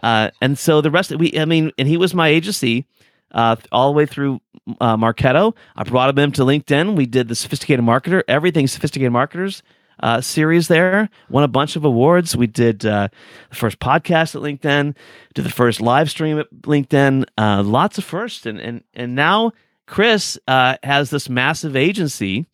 Uh, and so the rest, of we, I mean, and he was my agency uh, all the way through uh, Marketo. I brought him into LinkedIn. We did the Sophisticated Marketer, everything Sophisticated Marketers uh, series there. Won a bunch of awards. We did uh, the first podcast at LinkedIn, did the first live stream at LinkedIn. Uh, lots of firsts, and and and now Chris uh, has this massive agency.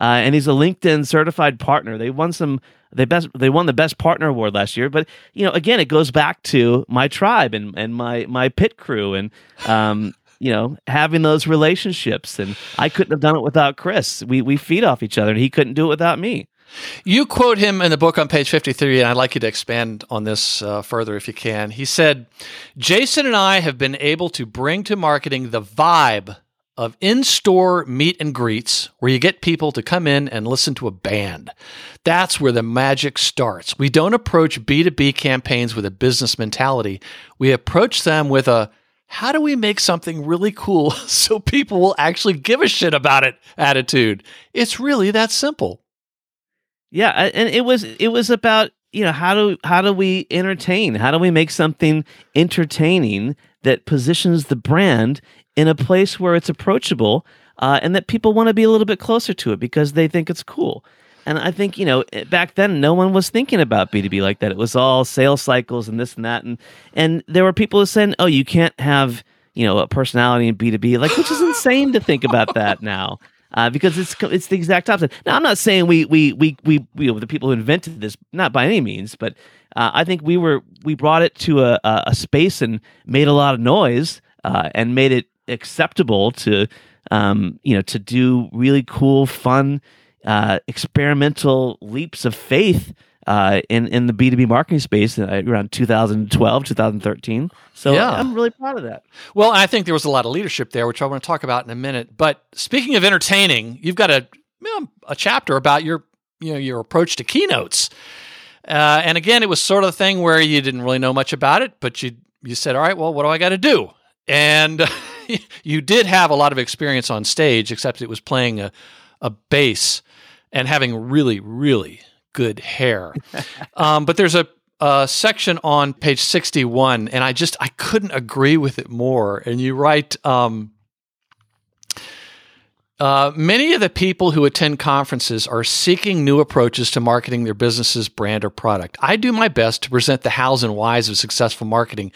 Uh, and he's a LinkedIn certified partner. They won some. They best. They won the best partner award last year. But you know, again, it goes back to my tribe and and my my pit crew and um, you know having those relationships. And I couldn't have done it without Chris. We we feed off each other, and he couldn't do it without me.
You quote him in the book on page 53, and I'd like you to expand on this uh, further if you can. He said, Jason and I have been able to bring to marketing the vibe of in store meet and greets where you get people to come in and listen to a band. That's where the magic starts. We don't approach B2B campaigns with a business mentality, we approach them with a how do we make something really cool *laughs* so people will actually give a shit about it attitude? It's really that simple.
Yeah, and it was it was about you know how do how do we entertain? How do we make something entertaining that positions the brand in a place where it's approachable uh, and that people want to be a little bit closer to it because they think it's cool. And I think you know eh, back then no one was thinking about B two B like that. It was all sales cycles and this and that, and and there were people who said, "Oh, you can't have you know a personality in B two B," like which is insane to think about that *laughs* now uh, because it's it's the exact opposite. Now, I'm not saying we we we we you know, the people who invented this, not by any means, but uh, I think we were we brought it to a, a, a space and made a lot of noise uh, and made it acceptable to um, you know to do really cool, fun, uh, experimental leaps of faith. Uh, in in the B two B marketing space uh, around 2012 2013 so
Yeah.
I'm really proud of that
Well, I think there was a lot of leadership there, which I want to talk about in a minute. But speaking of entertaining, you've got a you know, a chapter about your you know your approach to keynotes. Uh, and again, it was sort of the thing where you didn't really know much about it, but you you said, "All right, well, what do I got to do?" And *laughs* you did have a lot of experience on stage, except it was playing a a bass and having really really good hair. *laughs* um, but there's a, a section on page 61, and I just I couldn't agree with it more. And you write. Um, uh, many of the people who attend conferences are seeking new approaches to marketing their business's brand or product. I do my best to present the hows and whys of successful marketing,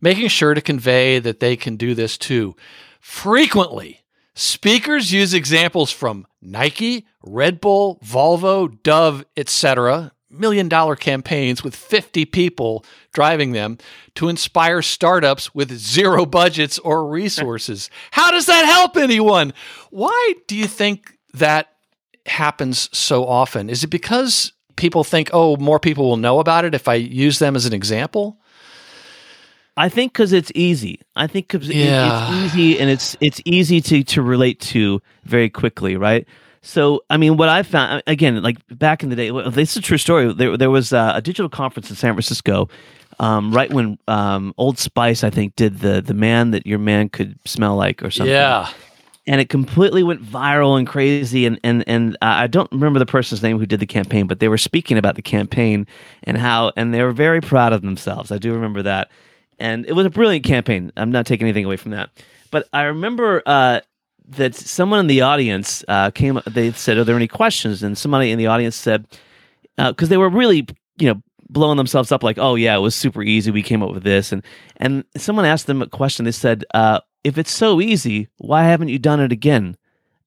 making sure to convey that they can do this too. Frequently, speakers use examples from Nike, Red Bull, Volvo, Dove, etc., million dollar campaigns with 50 people driving them to inspire startups with zero budgets or resources. *laughs* How does that help anyone? Why do you think that happens so often? Is it because people think, oh, more people will know about it if I use them as an example?
I think because it's easy. I think because
Yeah.
it's easy and it's it's easy to to relate to very quickly, right? So, I mean, what I found again, like back in the day, this is a true story. There, there was uh, a digital conference in San Francisco, um, right when um, Old Spice, I think, did the the man that your man could smell like or something
Yeah.
and it completely went viral and crazy and and and uh, I don't remember the person's name who did the campaign but they were speaking about the campaign and how and they were very proud of themselves I do remember that and it was a brilliant campaign. I'm not taking anything away from that. But I remember uh, that someone in the audience uh, came they said are there any questions? And somebody in the audience said because they were really you know blowing themselves up like oh yeah it was super easy. We came up with this. And and someone asked them a question. They said uh, if it's so easy why haven't you done it again?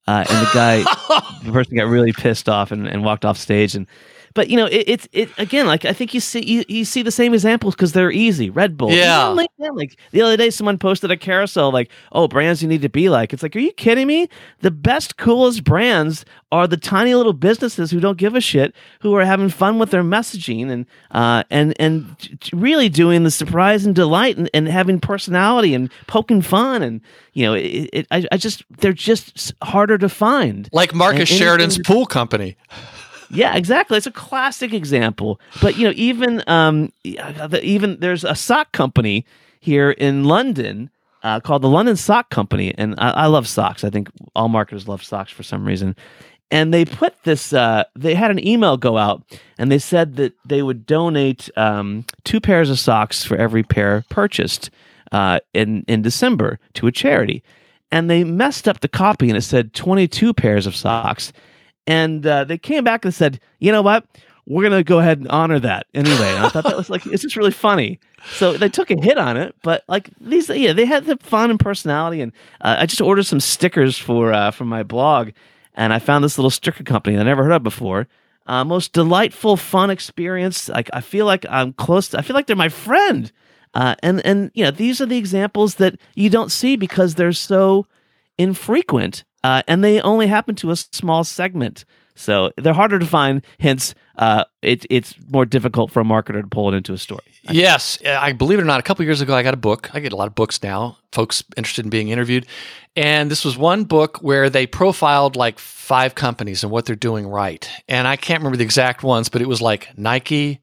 Uh, and the guy *laughs* the person got really pissed off and, and walked off stage. And but you know it, it's it again like i think you see you, you see the same examples because they're easy. Red bull.
Yeah.
LinkedIn, like the other day someone posted a carousel like oh brands you need to be like. It's like are you kidding me? The best coolest brands are the tiny little businesses who don't give a shit who are having fun with their messaging and uh and and really doing the surprise and delight and, and having personality and poking fun and you know it, it I, I just they're just harder to find.
Like Marcus
And- and-
Sheridan's pool company.
Yeah, exactly. It's a classic example. But you know, even um, even there's a sock company here in London uh, called the London Sock Company, and I, I love socks. I think all marketers love socks for some reason. And they put this. Uh, they had an email go out, and they said that they would donate um, two pairs of socks for every pair purchased uh, in in December to a charity. And they messed up the copy, and it said 22 pairs of socks and uh, they came back and said, "You know what? We're gonna go ahead and honor that anyway." And I thought that was like, it's just really funny. So they took a hit on it, but like these, yeah, they had the fun and personality. And uh, I just ordered some stickers for uh, for my blog, and I found this little sticker company that I never heard of before. Uh, most delightful, fun experience. Like I feel like I'm close. To, I feel like they're my friend. Uh, and and you know these are the examples that you don't see because they're so infrequent uh, and they only happen to a small segment. So they're harder to find. Hence, uh, it, it's more difficult for a marketer to pull it into a story.
Yes, uh, I believe it or not, a couple years ago I got a book. I get a lot of books now, folks interested in being interviewed. And this was one book where they profiled like five companies and what they're doing right. And I can't remember the exact ones, but it was like Nike,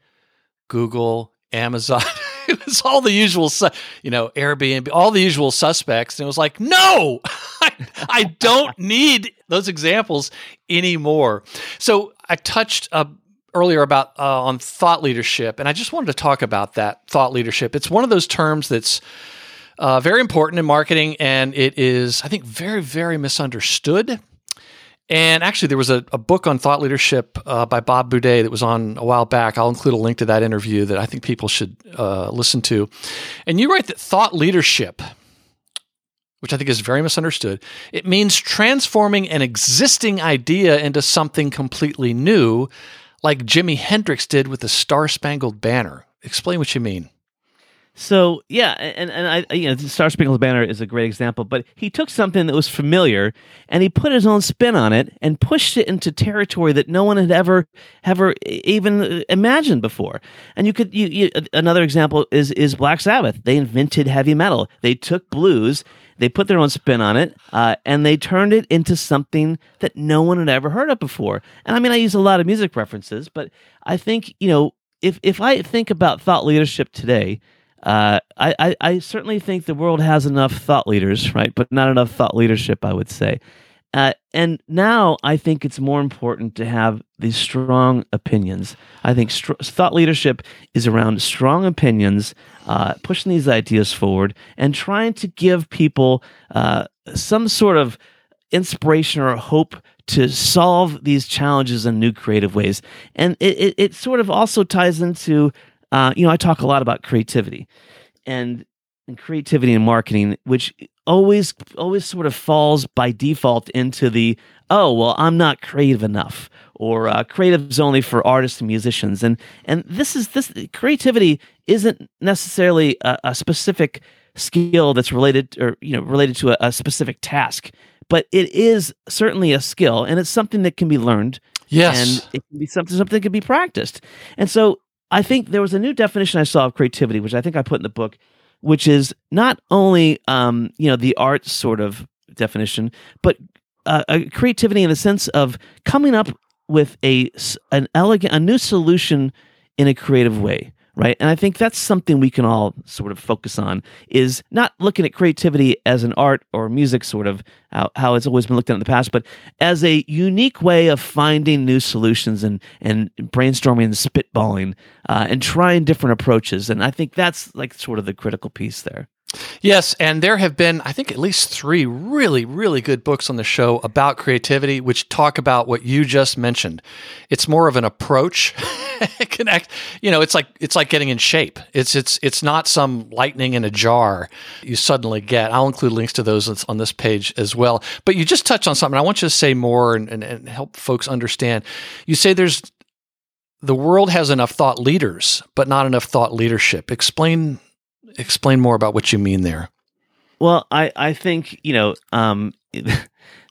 Google, Amazon. *laughs* it was all the usual, su- you know, Airbnb, all the usual suspects. And it was like, no, *laughs* I, I don't need those examples anymore. So I touched uh, earlier about uh, on thought leadership, and I just wanted to talk about that thought leadership. It's one of those terms that's uh, very important in marketing, and it is, I think, very, very misunderstood. And actually, there was a, a book on thought leadership uh, by Bob Buday that was on a while back. I'll include a link to that interview that I think people should uh, listen to. And you write that thought leadership, which I think is very misunderstood, it means transforming an existing idea into something completely new, like Jimi Hendrix did with the Star Spangled Banner. Explain what you mean.
So yeah, and and I you know, Star Spangled Banner is a great example, but he took something that was familiar and he put his own spin on it and pushed it into territory that no one had ever ever even imagined before. And you could you, you another example is is Black Sabbath. They invented heavy metal. They took blues, they put their own spin on it, uh, and they turned it into something that no one had ever heard of before. And I mean, I use a lot of music references, but I think you know if if I think about thought leadership today. Uh, I, I, certainly think the world has enough thought leaders, right? But not enough thought leadership, I would say. Uh, and now I think it's more important to have these strong opinions. I think thought leadership is around strong opinions, uh, pushing these ideas forward, and trying to give people uh, some sort of inspiration or hope to solve these challenges in new creative ways. And it, it, it sort of also ties into, uh, you know, I talk a lot about creativity and, and creativity and marketing, which always always sort of falls by default into the oh well I'm not creative enough or uh, creative is only for artists and musicians and and this is this creativity isn't necessarily a, a specific skill that's related or you know related to a, a specific task but it is certainly a skill and it's something that can be learned
Yes.
and it can be something something that can be practiced. And so I think there was a new definition I saw of creativity, which I think I put in the book, which is not only um, you know the art sort of definition, but uh, creativity in the sense of coming up with a an elegant a new solution in a creative way right and i think that's something we can all sort of focus on is not looking at creativity as an art or music sort of how, it's always been looked at in the past but as a unique way of finding new solutions and and brainstorming and spitballing uh, and trying different approaches and i think that's like sort of the critical piece there
Yes, and there have been, I think, at least three really, really good books on the show about creativity, which talk about what you just mentioned. It's more of an approach. *laughs* *laughs* Connect, you know, it's like it's like getting in shape. It's it's it's not some lightning in a jar you suddenly get. I'll include links to those on this page as well. But you just touched on something. I want you to say more and, and, and help folks understand. You say there's the world has enough thought leaders, but not enough thought leadership. Explain explain more about what you mean there.
Well, I, I think, you know, um, *laughs*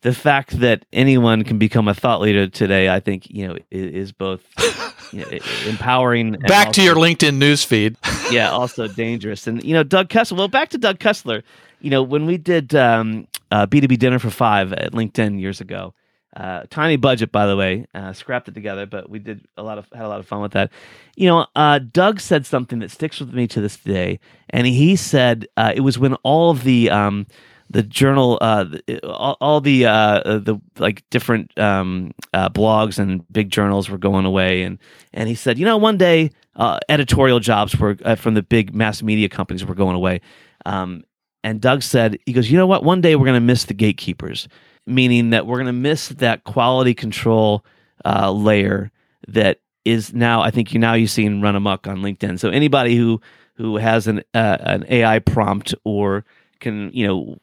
the fact that anyone can become a thought leader today, I think, you know, is, is both *laughs* you know, empowering.
Back to your LinkedIn newsfeed. *laughs*
yeah, also dangerous. And, you know, Doug Kessler, well, back to Doug Kessler, you know, when we did um, uh, B2B Dinner for Five at LinkedIn years ago, uh, tiny budget, by the way, uh, scrapped it together, but we did a lot of had a lot of fun with that. You know, uh, Doug said something that sticks with me to this day, and he said uh, it was when all of the um, the journal, uh, all, all the uh, the like different um, uh, blogs and big journals were going away, and and he said, you know, one day uh, editorial jobs were uh, from the big mass media companies were going away. Um, and Doug said, he goes, you know what? One day we're going to miss the gatekeepers, meaning that we're going to miss that quality control uh, layer that is now. I think you now you see run amok on LinkedIn. So anybody who who has an uh, an AI prompt or can you know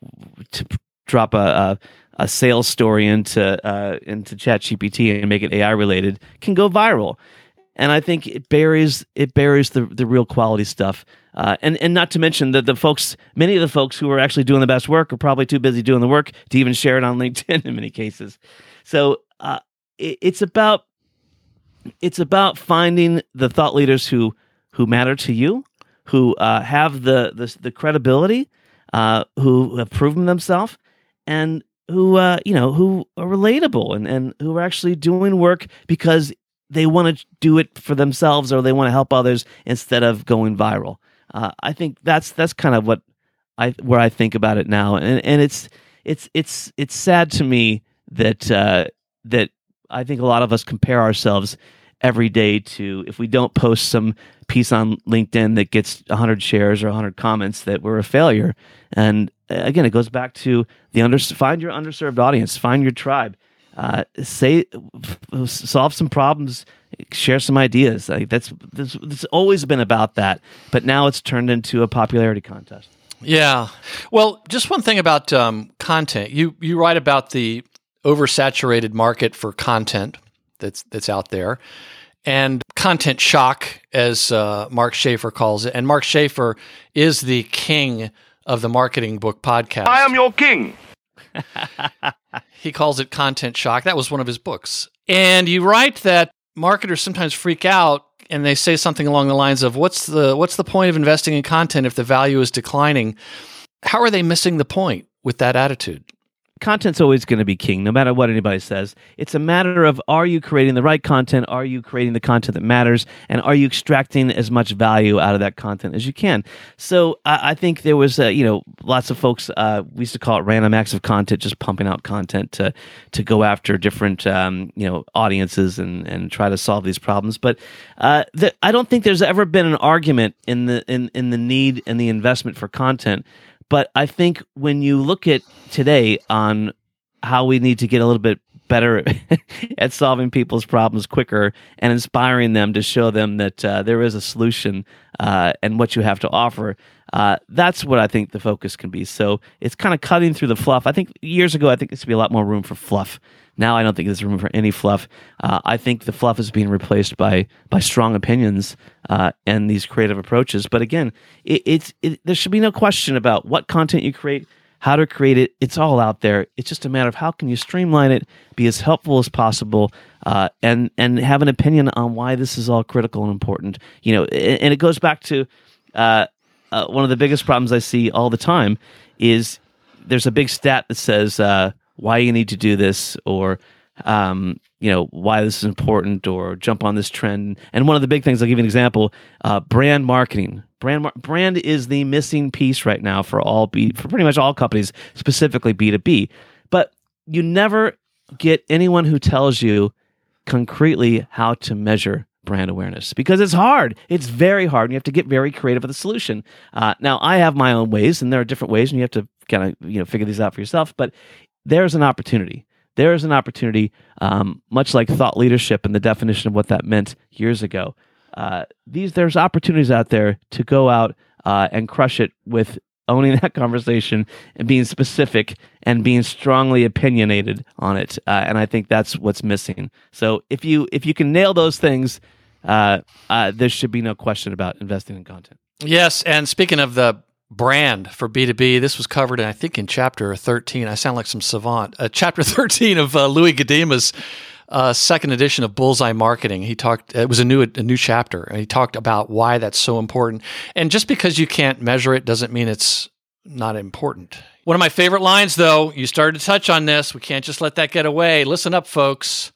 to drop a, a a sales story into uh, into ChatGPT and make it AI related can go viral and I think it buries it buries the the real quality stuff. Uh, and and not to mention that the folks, many of the folks who are actually doing the best work are probably too busy doing the work to even share it on *laughs* LinkedIn in many cases. So uh, it, it's about it's about finding the thought leaders who who matter to you, who uh, have the, the the credibility, uh, who have proven themselves, and who uh, you know who are relatable and, and who are actually doing work because they want to do it for themselves or they want to help others instead of going viral. Uh, I think that's that's kind of what I where I think about it now, and and it's it's it's it's sad to me that uh, that I think a lot of us compare ourselves every day to if we don't post some piece on LinkedIn that gets 100 shares or 100 comments that we're a failure. And uh, again, it goes back to the under find your underserved audience, find your tribe, uh, say solve some problems, share some ideas. Like that's it's always been about that, but now it's turned into a popularity contest.
Yeah. Well, just one thing about um, content. You you write about the oversaturated market for content that's that's out there, and content shock, as uh, Mark Schaefer calls it. And Mark Schaefer is the king of the marketing book podcast. I am your king. *laughs* he calls it content shock. That was one of his books. And you write that marketers sometimes freak out and they say something along the lines of what's the what's the point of investing in content if the value is declining? How are they missing the point with that attitude?
Content's always going to be king, no matter what anybody says. It's a matter of are you creating the right content? Are you creating the content that matters? And are you extracting as much value out of that content as you can? So I, I think there was, uh, you know, lots of folks, uh, we used to call it random acts of content, just pumping out content to, to go after different, um, you know, audiences and, and try to solve these problems. But uh, the, I don't think there's ever been an argument in the, in, in the need and the investment for content but I think when you look at today on how we need to get a little bit better *laughs* at solving people's problems quicker and inspiring them to show them that uh, there is a solution uh, and what you have to offer. Uh, that's what I think the focus can be. So it's kind of cutting through the fluff. I think years ago, I think there should be a lot more room for fluff. Now I don't think there's room for any fluff. Uh, I think the fluff is being replaced by by strong opinions uh, and these creative approaches. But again, it, it's it, there should be no question about what content you create, how to create it. It's all out there. It's just a matter of how can you streamline it, be as helpful as possible, uh, and and have an opinion on why this is all critical and important. You know, and, and it goes back to uh, uh, one of the biggest problems I see all the time is there's a big stat that says uh, why you need to do this or um, you know why this is important or jump on this trend. And one of the big things i'll give you an example uh, brand marketing. Brand mar- brand is the missing piece right now for all B- for pretty much all companies specifically b2b but you never get anyone who tells you concretely how to measure brand awareness because it's hard. It's very hard. And you have to get very creative with the solution. Uh, now, I have my own ways, and there are different ways, and you have to kind of you know figure these out for yourself. But there's an opportunity. There is an opportunity, um, much like thought leadership and the definition of what that meant years ago. Uh, these there's opportunities out there to go out uh, and crush it with owning that conversation and being specific and being strongly opinionated on it. Uh, and I think that's what's missing. So if you if you can nail those things, uh, uh, there should be no question about investing in content.
Yes, and speaking of the brand for B2B. This was covered, in, I think, in chapter 13. I sound like some savant. Uh, chapter *laughs* 13 of uh, Louis Gudema's uh, second edition of Bullseye Marketing. He talked, it was a new, a new chapter, and he talked about why that's so important. And just because you can't measure it doesn't mean it's not important. One of my favorite lines, though, you started to touch on this. We can't just let that get away. Listen up, folks.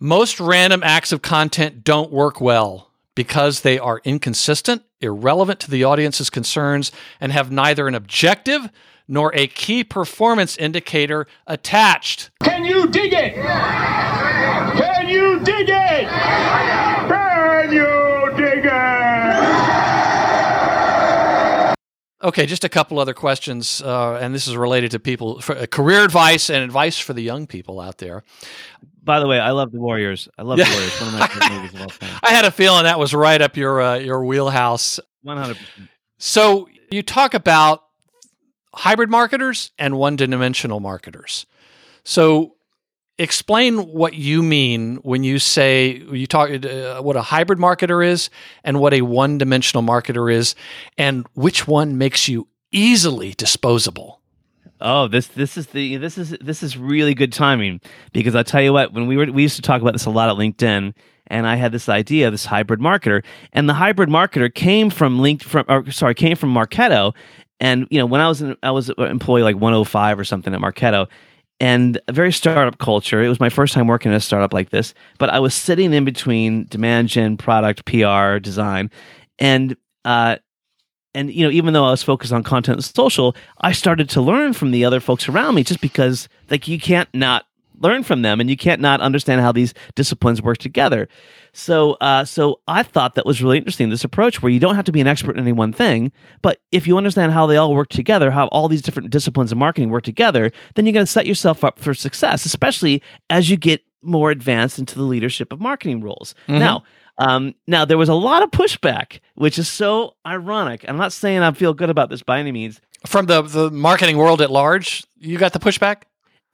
Most random acts of content don't work well because they are inconsistent, irrelevant to the audience's concerns, and have neither an objective nor a key performance indicator attached.
Can you dig it? Can you dig it? Can you dig it?
Okay, just a couple other questions, uh, and this is related to people, for, uh, career advice and advice for the young people out there.
By the way, I love the Warriors. I love the *laughs* Warriors. One of my favorite movies of all time.
I had a feeling that was right up your uh, your wheelhouse.
One hundred percent.
So you talk about hybrid marketers and one-dimensional marketers. So explain what you mean when you say you talk uh, what a hybrid marketer is and what a one-dimensional marketer is, and which one makes you easily disposable.
Oh, this this is the this is this is really good timing because I tell you what, when we were we used to talk about this a lot at LinkedIn, and I had this idea, this hybrid marketer, and the hybrid marketer came from linked from or sorry came from Marketo, and you know when I was in, I was employee like 105 or something at Marketo, and a very startup culture. It was my first time working in a startup like this, but I was sitting in between demand gen, product, PR, design, and uh, and you know even though i was focused on content and social i started to learn from the other folks around me just because like you can't not learn from them and you can't not understand how these disciplines work together so uh, so i thought that was really interesting this approach where you don't have to be an expert in any one thing but if you understand how they all work together how all these different disciplines of marketing work together then you're going to set yourself up for success especially as you get more advanced into the leadership of marketing roles
Mm-hmm.
now um, now there was a lot of pushback, which is so ironic. I'm not saying I feel good about this by any means.
From the, the marketing world at large, you got the pushback?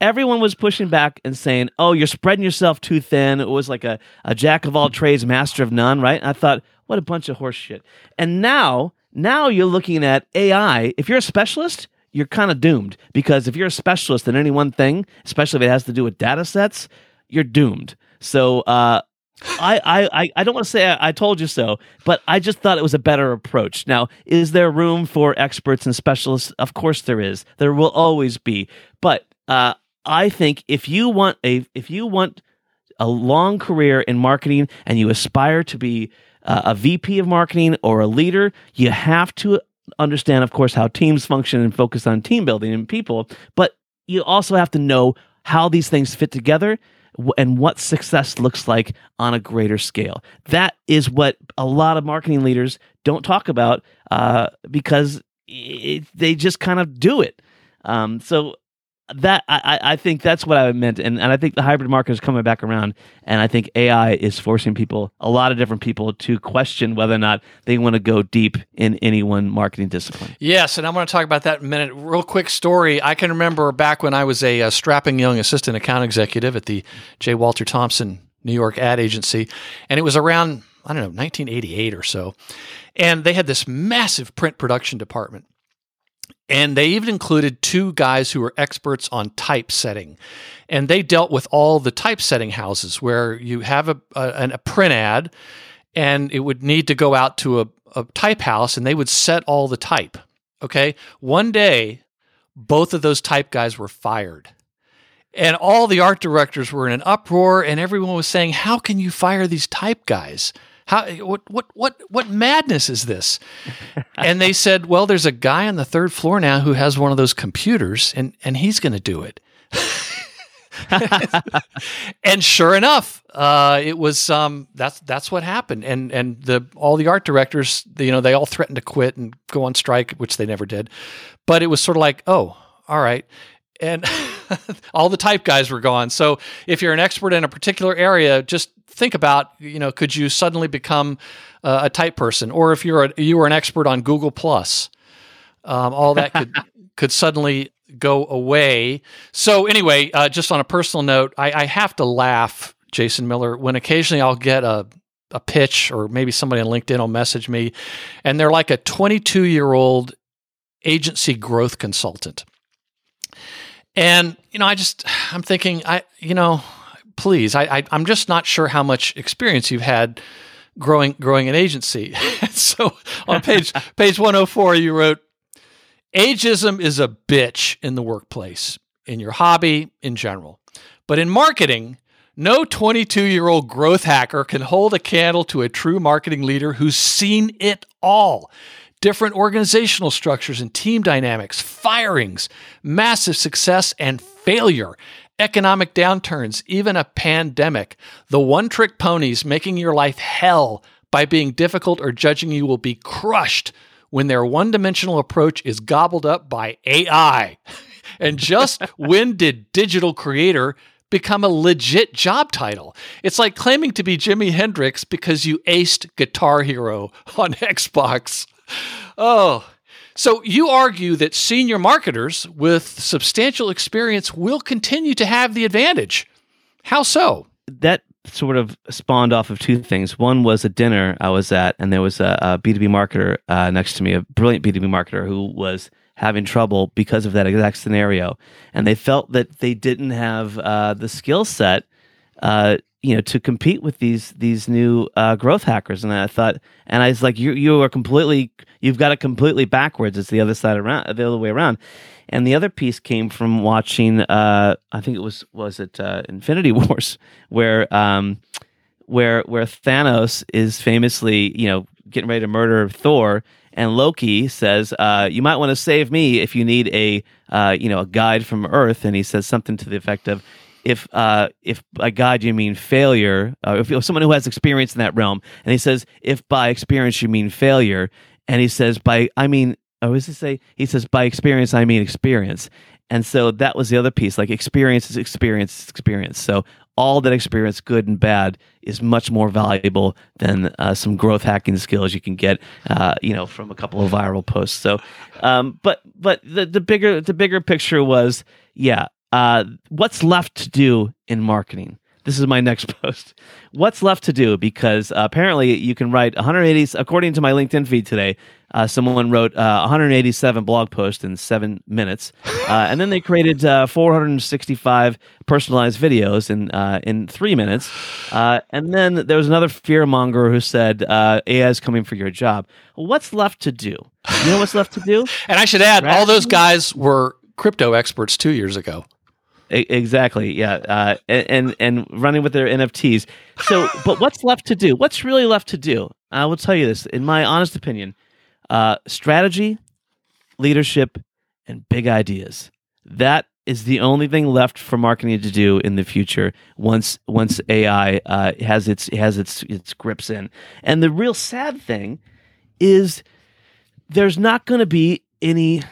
Everyone was pushing back and saying, "Oh, you're spreading yourself too thin." It was like a, a jack of all trades, master of none, right? And I thought, what a bunch of horse shit. And now, now you're looking at AI. If you're a specialist, you're kind of doomed because if you're a specialist in any one thing, especially if it has to do with data sets, you're doomed. So uh, I, I, I don't want to say I, I told you so, but I just thought it was a better approach. Now, is there room for experts and specialists? Of course there is. There will always be. But uh, I think if you want a if you want a long career in marketing and you aspire to be uh, a VP of marketing or a leader, you have to understand, of course, how teams function and focus on team building and people. But you also have to know how these things fit together and what success looks like on a greater scale. That is what a lot of marketing leaders don't talk about uh, because it, they just kind of do it. Um, so that I, I think that's what I meant, and, and I think the hybrid market is coming back around, and I think AI is forcing people, a lot of different people, to question whether or not they want to go deep in any one marketing discipline.
Yes, and I'm going to talk about that in a minute. Real quick story. I can remember back when I was a, a strapping young assistant account executive at the J. Walter Thompson New York ad agency, and it was around I don't know 1988 or so, and they had this massive print production department. And they even included two guys who were experts on typesetting. And they dealt with all the typesetting houses where you have a, a, a print ad and it would need to go out to a, a type house and they would set all the type. Okay. One day, both of those type guys were fired. And all the art directors were in an uproar, and everyone was saying, How can you fire these type guys? How what what what what madness is this? and they said, "Well, there's a guy on the third floor now who has one of those computers, and and he's going to do it." *laughs* and sure enough, uh, it was um, that's that's what happened. And and the all the art directors, you know, they all threatened to quit and go on strike, which they never did. But it was sort of like, oh, all right. And *laughs* all the type guys were gone. So if you're an expert in a particular area, just think about, you know, could you suddenly become uh, a type person, or if you're a, you were an expert on Google Plus, um, all that could *laughs* could suddenly go away. So anyway, uh, just on a personal note, I, I have to laugh, Jason Miller, when occasionally I'll get a a pitch or maybe somebody on LinkedIn will message me, and they're like a 22 year old agency growth consultant. And you know, I just I'm thinking, I you know, please, I, I I'm just not sure how much experience you've had growing growing an agency. *laughs* so on page *laughs* page 104, you wrote, "Ageism is a bitch in the workplace, in your hobby, in general, but in marketing." No 22 year old growth hacker can hold a candle to a true marketing leader who's seen it all different organizational structures and team dynamics, firings, massive success and failure, economic downturns, even a pandemic. The one trick ponies making your life hell by being difficult or judging you will be crushed when their one dimensional approach is gobbled up by AI. *laughs* and just when did digital creator become a legit job title. It's like claiming to be Jimi Hendrix because you aced Guitar Hero on *laughs* Xbox. Oh, so you argue that senior marketers with substantial experience will continue to have the advantage. How so?
That sort of spawned off of two things. One was a dinner I was at, and there was a a B2B marketer uh, next to me, a brilliant B2B marketer who was having trouble because of that exact scenario. And they felt that they didn't have uh, the skill set uh, you know to compete with these these new uh, growth hackers. And i thought and i was like you you are completely you've got it completely backwards. It's the other side around the other way around. And the other piece came from watching uh, i think it was was it uh, infinity *laughs* wars where um where where thanos is famously you know getting ready to murder thor. And Loki says, uh, "You might want to save me if you need a, uh, you know, a guide from Earth." And he says something to the effect of, if uh, if by God you mean failure, uh, if someone who has experience in that realm, and he says if by experience you mean failure, and he says by I mean, what does he say? He says by experience I mean experience, and so that was the other piece. Like experience is experience is experience. So all that experience, good and bad, is much more valuable than uh, some growth hacking skills you can get, uh, you know, from a couple of viral posts. So, um, but but the the bigger the bigger picture was, yeah, uh, what's left to do in marketing? This is my next *laughs* post. What's left to do? Because uh, apparently you can write 180, according to my LinkedIn feed today, uh, someone wrote uh, 187 blog posts in seven minutes. *laughs* Uh, and then they created uh, 465 personalized videos in, uh, in three minutes. and then there was another fearmonger who said, AI is coming for your job. What's left to do? You know what's left to do? *laughs*
And I should add, all those guys were crypto experts two years ago.
Exactly. Yeah. Uh, and, and and running with their NFTs. So, *gasps* but what's left to do? What's really left to do? I will tell you this, in my honest opinion, uh, strategy, leadership, and big ideas. That is the only thing left for marketing to do in the future. Once once AI uh, has its has its its grips in, and the real sad thing is there's not going to be any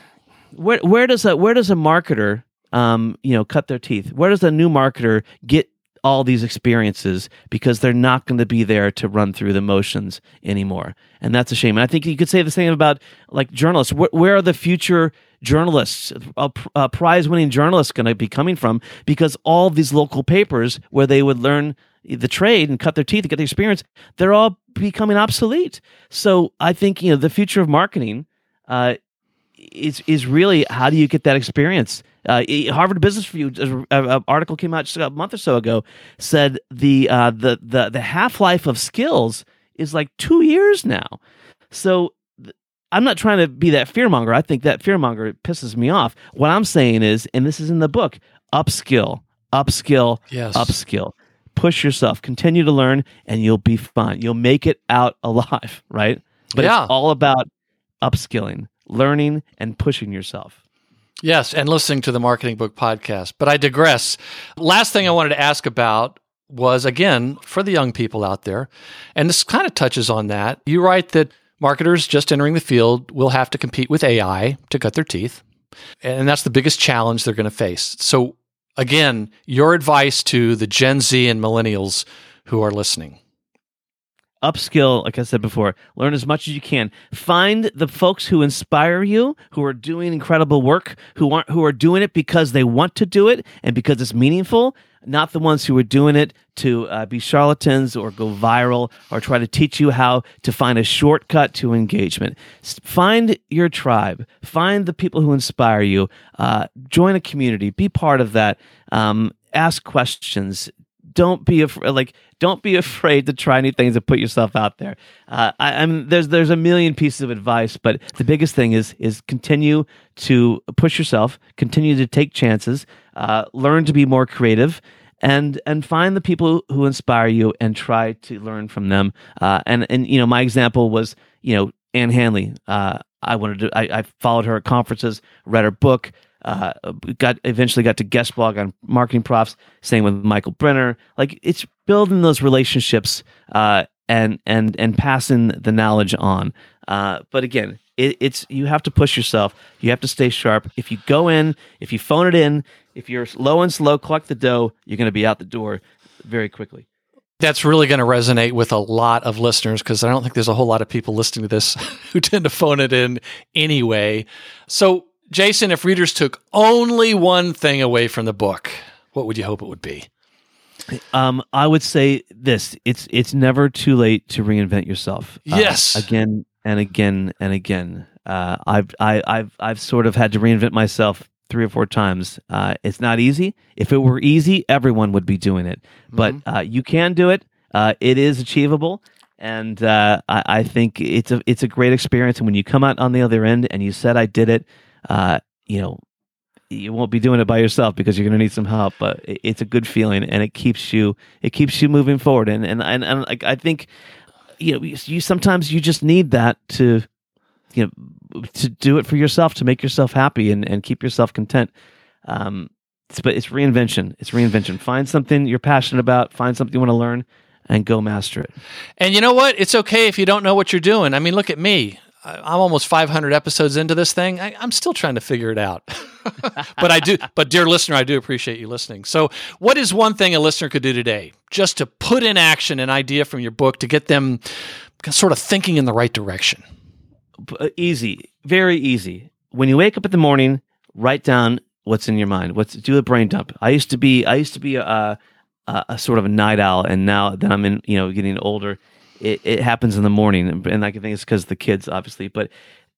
where where does a where does a marketer um you know cut their teeth. Where does a new marketer get all these experiences? Because they're not going to be there to run through the motions anymore. And that's a shame. And i think you could say the same about like journalists. Where, where are the future journalists? Pr- uh, prize winning journalists going to be coming from? Because all these local papers where they would learn the trade and cut their teeth and get the experience they're all becoming obsolete. So i think you know the future of marketing uh, is is really how do you get that experience? Uh, Harvard Business Review uh, uh, article came out just a month or so ago said the uh, the the the half life of skills is like two years now. So I'm not trying to be that fearmonger. I think that fearmonger pisses me off. What I'm saying is, and this is in the book, upskill, upskill,
Yes.
upskill. Push yourself, continue to learn, and you'll be fine. You'll make it out *laughs* alive, right? But
Yeah.
it's all about upskilling, learning, and pushing yourself.
Yes, and listening to the Marketing Book podcast. But I digress. Last thing I wanted to ask about was again for the young people out there, and this kind of touches on that. You write that marketers just entering the field will have to compete with AI to cut their teeth, and that's the biggest challenge they're going to face. So, again, your advice to the Gen Z and millennials who are listening.
Upskill like i said before learn as much as you can. Find the folks who inspire you who are doing incredible work who aren't who are doing it because they want to do it and because it's meaningful not the ones who are doing it to uh, be charlatans or go viral or try to teach you how to find a shortcut to engagement. Find your tribe. Find the people who inspire you. Uh, join a community. Be part of that. Um, ask questions don't be afraid like don't be afraid to try new things and put yourself out there. Uh, I, I'm there's there's a million pieces of advice but the biggest thing is is continue to push yourself continue to take chances uh, learn to be more creative and and find the people who inspire you and try to learn from them. Uh, and and you know my example was you know Ann Handley. Uh, I wanted to I, I followed her at conferences read her book uh, got eventually got to guest blog on MarketingProfs. Same with Michael Brenner. Like it's building those relationships uh, and and and passing the knowledge on. Uh, but again, it, it's you have to push yourself. You have to stay sharp. If you go in, if you phone it in, if you're low and slow, collect the dough. You're going to be out the door very quickly.
That's really going to resonate with a lot of listeners because I don't think there's a whole lot of people listening to this *laughs* who tend to phone it in anyway. So, Jason, if readers took only one thing away from the book, what would you hope it would be?
Um, I would say this: it's it's never too late to reinvent yourself. Uh,
Yes.
again and again and again. Uh, I've I, I've I've sort of had to reinvent myself three or four times. Uh, it's not easy. If it were easy, everyone would be doing it. But uh, you can do it. Uh, it is achievable, and uh, I, I think it's a it's a great experience. And when you come out on the other end and you said I did it, uh, you know you won't be doing it by yourself because you're going to need some help but it- it's a good feeling and it keeps you it keeps you moving forward and and and, and i think you know you, you sometimes you just need that to you know to do it for yourself to make yourself happy and and keep yourself content um it's, but it's reinvention it's reinvention find something you're passionate about find something you want to learn and go master it
And you know what? It's okay if you don't know what you're doing. I mean, look at me. I'm almost 500 episodes into this thing. I, I'm still trying to figure it out. *laughs* but I do. But dear listener, I do appreciate you listening. So, what is one thing a listener could do today, just to put in action an idea from your book to get them sort of thinking in the right direction?
Uh, easy, very easy. When you wake up in the morning, write down what's in your mind. What's do a brain dump. I used to be I used to be a, a, a sort of a night owl, and now that I'm in you know getting older, it, it happens in the morning, and, I can think it's because the kids obviously. But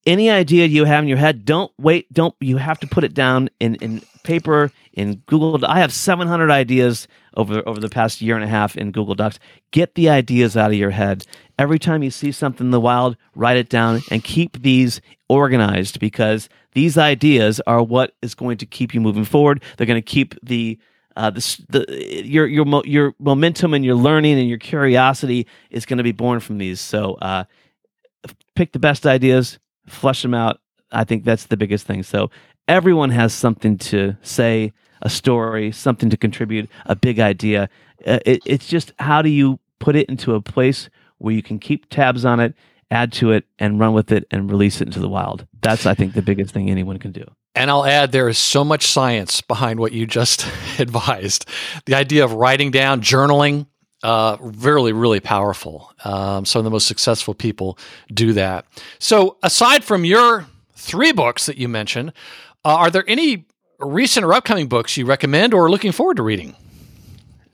any idea you have in your head, don't wait. Don't you have to put it down in in paper in Google. I have 700 ideas over over the past year and a half in Google Docs. Get the ideas out of your head. Every time you see something in the wild, write it down and keep these organized because these ideas are what is going to keep you moving forward. They're going to keep the uh, the, your your mo- your momentum and your learning and your curiosity is going to be born from these. So uh, pick the best ideas, flesh them out. I think that's the biggest thing. So everyone has something to say, a story, something to contribute, a big idea. Uh, it, it's just how do you put it into a place where you can keep tabs on it, add to it, and run with it and release it into the wild. That's I think the biggest thing anyone can do.
And I'll add, there is so much science behind what you just *laughs* advised. The idea of writing down, journaling, uh, really, really powerful. Um, some of the most successful people do that. So, aside from your three books that you mentioned, uh, are there any recent or upcoming books you recommend or are looking forward to reading?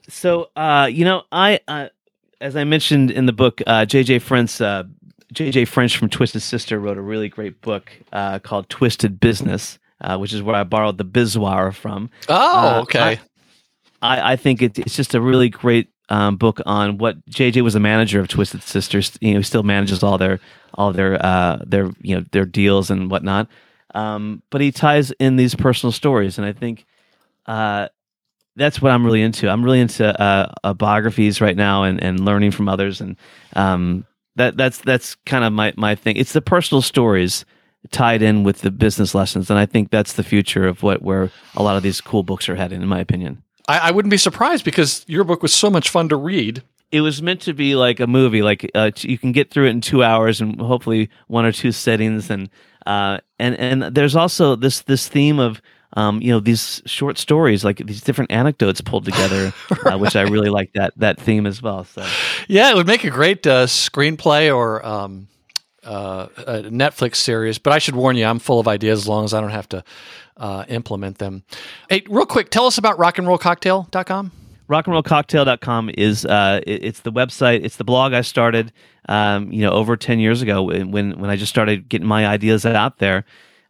So, uh, you know, I, uh, as I mentioned in the book, uh, Jay Jay French, uh, Jay Jay French from Twisted Sister wrote a really great book called Twisted Business, uh, which is where I borrowed the Bizmoir from.
Oh, okay.
I, I think it, it's just a really great um, book on what Jay Jay was a manager of Twisted Sisters. You know, he still manages all their all their uh, their you know their deals and whatnot. Um, but he ties in these personal stories, and I think uh, that's what I'm really into. I'm really into uh, uh, biographies right now and, and learning from others, and um, that that's that's kind of my my thing. It's the personal stories tied in with the business lessons, and I think that's the future of what where a lot of these cool books are heading, in my opinion.
I, I wouldn't be surprised because your book was so much fun to read.
It was meant to be like a movie, like uh, you can get through it in two hours and hopefully one or two settings, and uh, and and there's also this this theme of um, you know these short stories, like these different anecdotes pulled together, right. *laughs* uh, which I really like that that theme as well. So
yeah, it would make a great uh, screenplay or um, uh, a Netflix series. But I should warn you, I'm full of ideas as long as I don't have to uh, implement them. Hey, real quick, tell us about rockandrollcocktail.com.
Rockandrollcocktail.com is uh, it, it's the website, it's the blog I started, um, you know, over ten years ago when when I just started getting my ideas out there.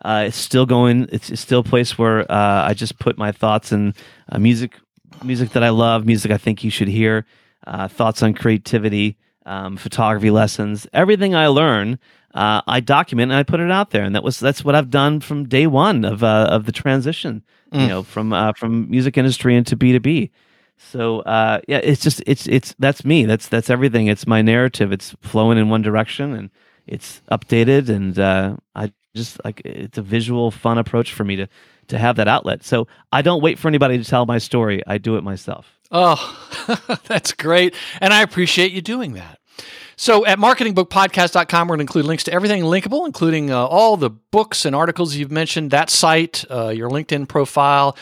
Uh, it's still going. It's, it's, still a place where uh, I just put my thoughts and uh, music, music that I love, music I think you should hear, uh, thoughts on creativity, um, photography lessons, everything I learn uh, I document and I put it out there, and that was that's what I've done from day one of uh, of the transition, mm. you know, from uh, from music industry into B two B. So uh, yeah, it's just it's it's that's me. That's that's everything. It's my narrative. It's flowing in one direction, and it's updated, and uh, I just like it's a visual, fun approach for me to to have that outlet. So I don't wait for anybody to tell my story. I do it myself.
Oh, *laughs* that's great, and I appreciate you doing that. So at marketingbookpodcast.com, we're going to include links to everything linkable, including uh, all the books and articles you've mentioned, that site, uh, your LinkedIn profile,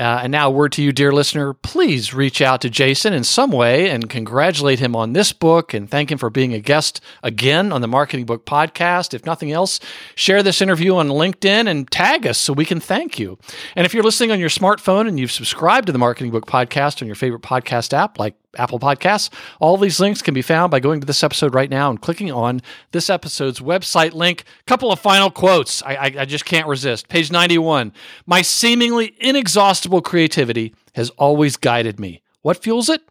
uh, and now, a word to you, dear listener. Please reach out to Jason in some way and congratulate him on this book and thank him for being a guest again on the Marketing Book Podcast. If nothing else, share this interview on LinkedIn and tag us so we can thank you. And if you're listening on your smartphone and you've subscribed to the Marketing Book Podcast on your favorite podcast app like Apple Podcasts, all these links can be found by going to this episode right now and clicking on this episode's website link. Couple of final quotes. I, I, I just can't resist. Page 91. My seemingly inexhaustible creativity has always guided me. What fuels it?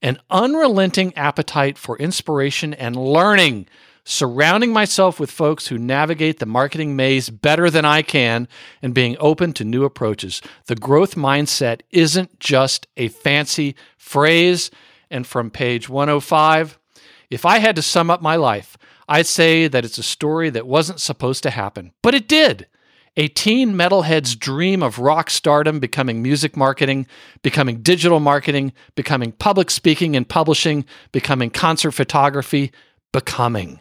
An unrelenting appetite for inspiration and learning, surrounding myself with folks who navigate the marketing maze better than I can, and being open to new approaches. The growth mindset isn't just a fancy phrase. And from page 105, if I had to sum up my life, I'd say that it's a story that wasn't supposed to happen, but it did. A teen metalhead's dream of rock stardom, becoming music marketing, becoming digital marketing, becoming public speaking and publishing, becoming concert photography, becoming.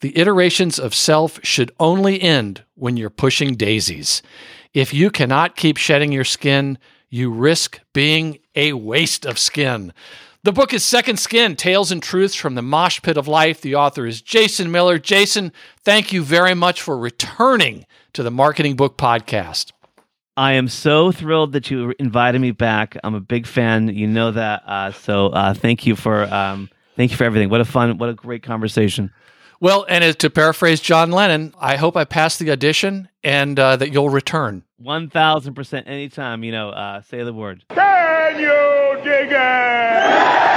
The iterations of self should only end when you're pushing daisies. If you cannot keep shedding your skin, you risk being a waste of skin. The book is Second Skin Tales and Truths from the Mosh Pit of Life. The author is Jason Miller. Jason, thank you very much for returning to the Marketing Book Podcast.
I am so thrilled that you invited me back. I'm a big fan. You know that. Uh, so uh, thank you for um, thank you for everything. What a fun, what a great conversation.
Well, and as- to paraphrase John Lennon, I hope I pass the audition and uh, that you'll return.
One thousand percent. Anytime, you know, uh, say the word.
Can you dig it?